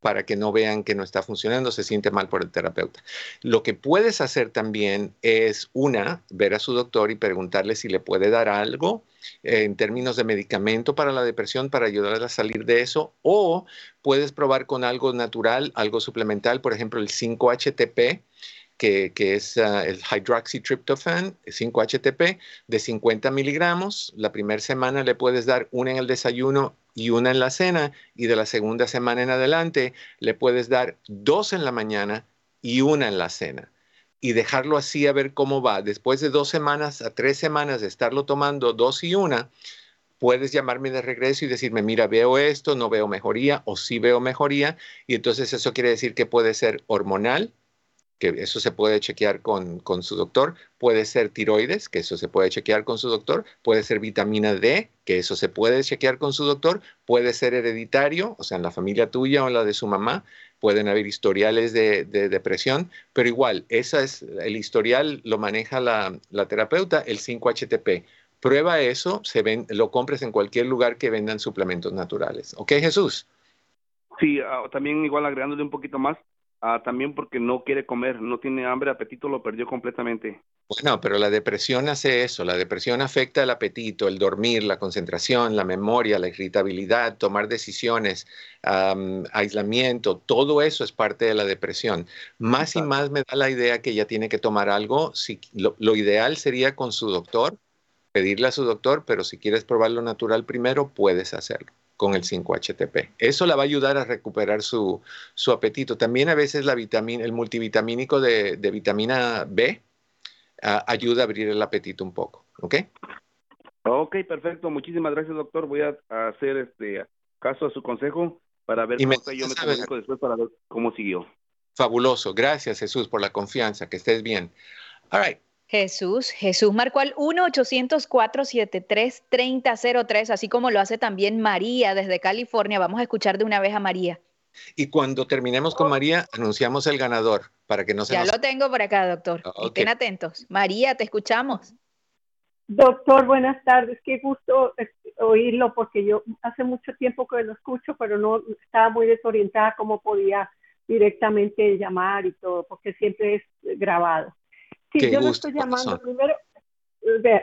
Speaker 1: para que no vean que no está funcionando, se siente mal por el terapeuta. Lo que puedes hacer también es, una, ver a su doctor y preguntarle si le puede dar algo eh, en términos de medicamento para la depresión para ayudarle a salir de eso, o puedes probar con algo natural, algo suplemental, por ejemplo, el 5-HTP. Que, es ah, el hydroxytryptophan, 5-HTP, de 50 miligramos. La primera semana le puedes dar una en el desayuno y una en la cena y de la segunda semana en adelante le puedes dar dos en la mañana y una en la cena y dejarlo así a ver cómo va. Después de dos semanas a tres semanas de estarlo tomando dos y una, puedes llamarme de regreso y decirme, mira, veo esto, no veo mejoría o sí veo mejoría. Y entonces eso quiere decir que puede ser hormonal, que eso se puede chequear con, con, su doctor, puede ser tiroides, que eso se puede chequear con su doctor, puede ser vitamina D, que eso se puede chequear con su doctor, puede ser hereditario, o sea, en la familia tuya o en la de su mamá, pueden haber historiales de, depresión, pero igual, esa es, el historial lo maneja la, terapeuta, el 5-HTP. Prueba eso, se ven, lo compres en cualquier lugar que vendan suplementos naturales. ¿Ok, Jesús?
Speaker 15: Sí, ah, también igual agregándole un poquito más, ah, también porque no quiere comer, no tiene hambre, apetito lo perdió completamente.
Speaker 1: Bueno, pero la depresión hace eso, la depresión afecta el apetito, el dormir, la concentración, la memoria, la irritabilidad, tomar decisiones, aislamiento, todo eso es parte de la depresión. Más y más me da la idea que ella tiene que tomar algo, si, lo ideal sería con su doctor, pedirle a su doctor, pero si quieres probar lo natural primero, puedes hacerlo con el 5-HTP. Eso la va a ayudar a recuperar su, apetito. También a veces la vitamina, el multivitamínico de, vitamina B ayuda a abrir el apetito un poco. ¿Ok?
Speaker 15: Ok, perfecto. Muchísimas gracias, doctor. Voy a, hacer este caso a su consejo para ver
Speaker 1: cómo
Speaker 15: yo me comunico después para ver cómo siguió.
Speaker 1: Fabuloso. Gracias, Jesús, por la confianza. Que estés bien. All right.
Speaker 2: Jesús, Jesús marcó al 1-800-473-3003, así como lo hace también María desde California. Vamos a escuchar de una vez a María.
Speaker 1: Y cuando terminemos con María, anunciamos el ganador para que no se
Speaker 2: Ya lo tengo por acá, doctor. Ah, Estén atentos. María, te escuchamos.
Speaker 16: Doctor, buenas tardes. Qué gusto oírlo porque yo hace mucho tiempo que lo escucho, pero no estaba muy desorientada cómo podía directamente llamar y todo, porque siempre es grabado. Sí, yo lo estoy llamando primero,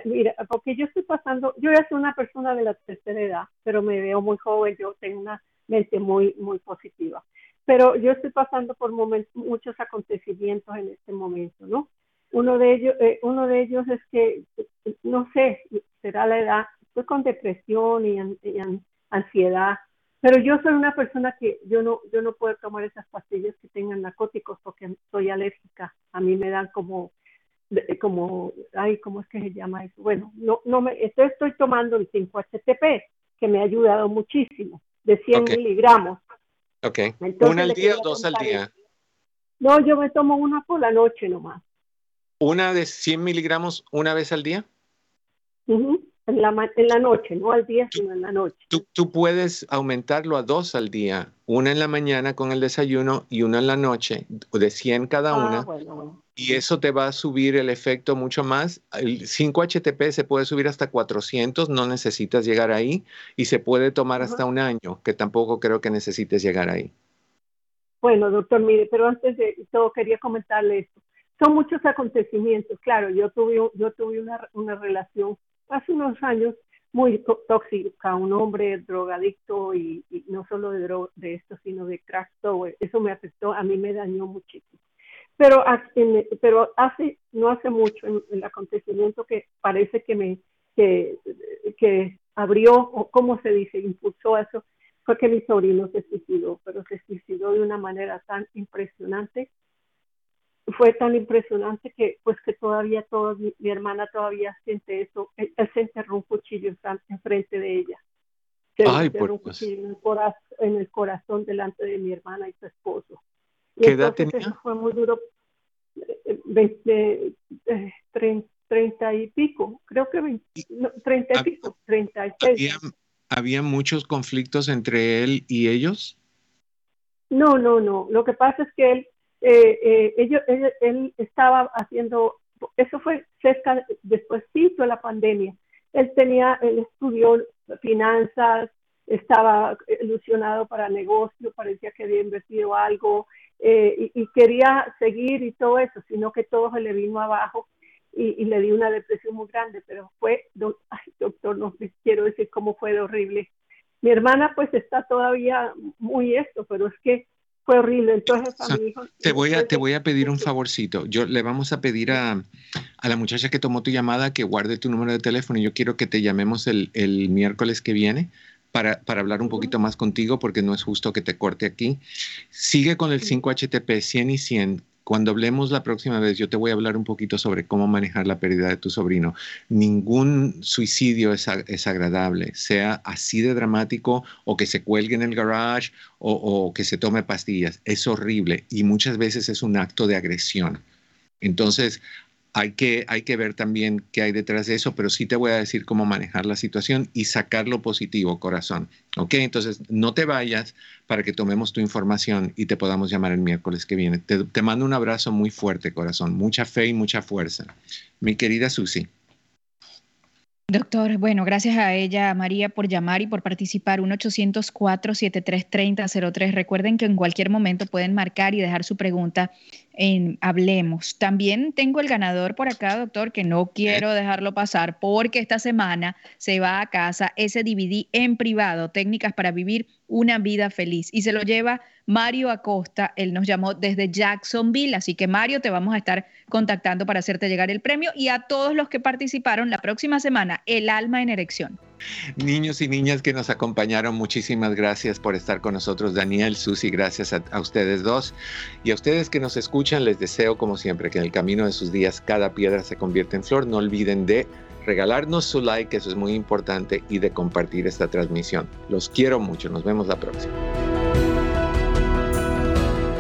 Speaker 16: mira, porque yo estoy pasando, yo ya soy una persona de la tercera edad, pero me veo muy joven, yo tengo una mente muy, muy positiva. Pero yo estoy pasando por momentos, muchos acontecimientos en este momento, ¿no? Uno de ellos, eh, uno de ellos es que, no sé, será la edad, estoy con depresión y, ansiedad, pero yo soy una persona que yo no, yo no puedo tomar esas pastillas que tengan narcóticos porque soy alérgica. A mí me dan como como, ay, ¿cómo es que se llama eso? Bueno, no, no me, estoy, estoy tomando el 5-HTP, que me ha ayudado muchísimo, de 100 miligramos.
Speaker 1: Ok. ¿Una al día o dos al día?
Speaker 16: No, yo me tomo una por la noche nomás.
Speaker 1: ¿Una de 100 miligramos una vez al día?
Speaker 16: En, la, en la noche, no al día, sino en la noche.
Speaker 1: Tú, tú, puedes aumentarlo a dos al día, una en la mañana con el desayuno y una en la noche, de 100 cada ah, una. Bueno, bueno y eso te va a subir el efecto mucho más. El 5-HTP se puede subir hasta 400, no necesitas llegar ahí, y se puede tomar hasta un año, que tampoco creo que necesites llegar ahí.
Speaker 16: Bueno, doctor, mire, pero antes de todo quería comentarle esto. Son muchos acontecimientos, claro, yo tuve, yo tuve una, una relación hace unos años muy tóxica, un hombre drogadicto y, no solo de, de esto, sino de crack, todo eso me afectó, a mí me dañó muchísimo. Pero, hace, no hace mucho, el acontecimiento que parece que me, que, que abrió, o cómo se dice, impulsó eso, fue que mi sobrino se suicidó, pero se suicidó de una manera tan impresionante. Fue tan impresionante que, pues, que todavía, todo, mi, hermana todavía siente eso. Él, se enterró un cuchillo enfrente de ella. Se enterró un cuchillo en el, corazón, en el corazón delante de mi hermana y su esposo.
Speaker 1: ¿Qué edad tenía?
Speaker 16: fue muy duro. 20, eh, 30, y pico, creo que 20, 30 y pico, 36.
Speaker 1: ¿Había, ¿Había muchos conflictos entre él y ellos?
Speaker 16: No, no, no. Lo que pasa es que él, eh, eh, ellos, él, estaba haciendo, eso fue cerca, después de la pandemia. Él tenía, él estudió finanzas, estaba ilusionado para negocio, parecía que había invertido algo, eh, y, quería seguir y todo eso, sino que todo se le vino abajo y, le di una depresión muy grande, pero fue, doctor, no quiero decir cómo fue de horrible. Mi hermana pues está todavía muy esto, pero es que fue horrible. Entonces a mi hijo,
Speaker 1: te voy a te voy a pedir un favorcito. Yo le vamos a pedir a, a, la muchacha que tomó tu llamada que guarde tu número de teléfono. Yo quiero que te llamemos el, el miércoles que viene para, para, hablar un poquito más contigo porque no es justo que te corte aquí. Sigue con el 5-HTP 100 y 100. Cuando hablemos la próxima vez, yo te voy a hablar un poquito sobre cómo manejar la pérdida de tu sobrino. Ningún suicidio es, es agradable, sea así de dramático o que se cuelgue en el garage o, o que se tome pastillas. Es horrible y muchas veces es un acto de agresión. Entonces, hay que, hay que ver también qué hay detrás de eso, pero sí te voy a decir cómo manejar la situación y sacar lo positivo, corazón. ¿Ok? Entonces, no te vayas para que tomemos tu información y te podamos llamar el miércoles que viene. Te, te mando un abrazo muy fuerte, corazón. Mucha fe y mucha fuerza. Mi querida Susi.
Speaker 2: Doctor, bueno, gracias a ella, María, por llamar y por participar. 1-800-473-3003. Recuerden que en cualquier momento pueden marcar y dejar su pregunta en Hablemos. También tengo el ganador por acá, doctor, que no quiero dejarlo pasar porque esta semana se va a casa ese DVD en privado, técnicas para vivir una vida feliz. Y se lo lleva Mario Acosta. Él nos llamó desde Jacksonville. Así que Mario, te vamos a estar contactando para hacerte llegar el premio y a todos los que participaron la próxima semana, el alma en erección.
Speaker 1: Niños y niñas que nos acompañaron, muchísimas gracias por estar con nosotros. Daniel, Susi, gracias a, a, ustedes dos. Y a ustedes que nos escuchan, les deseo como siempre que en el camino de sus días cada piedra se convierta en flor. No olviden de regalarnos su like, eso es muy importante, y de compartir esta transmisión. Los quiero mucho. Nos vemos la próxima.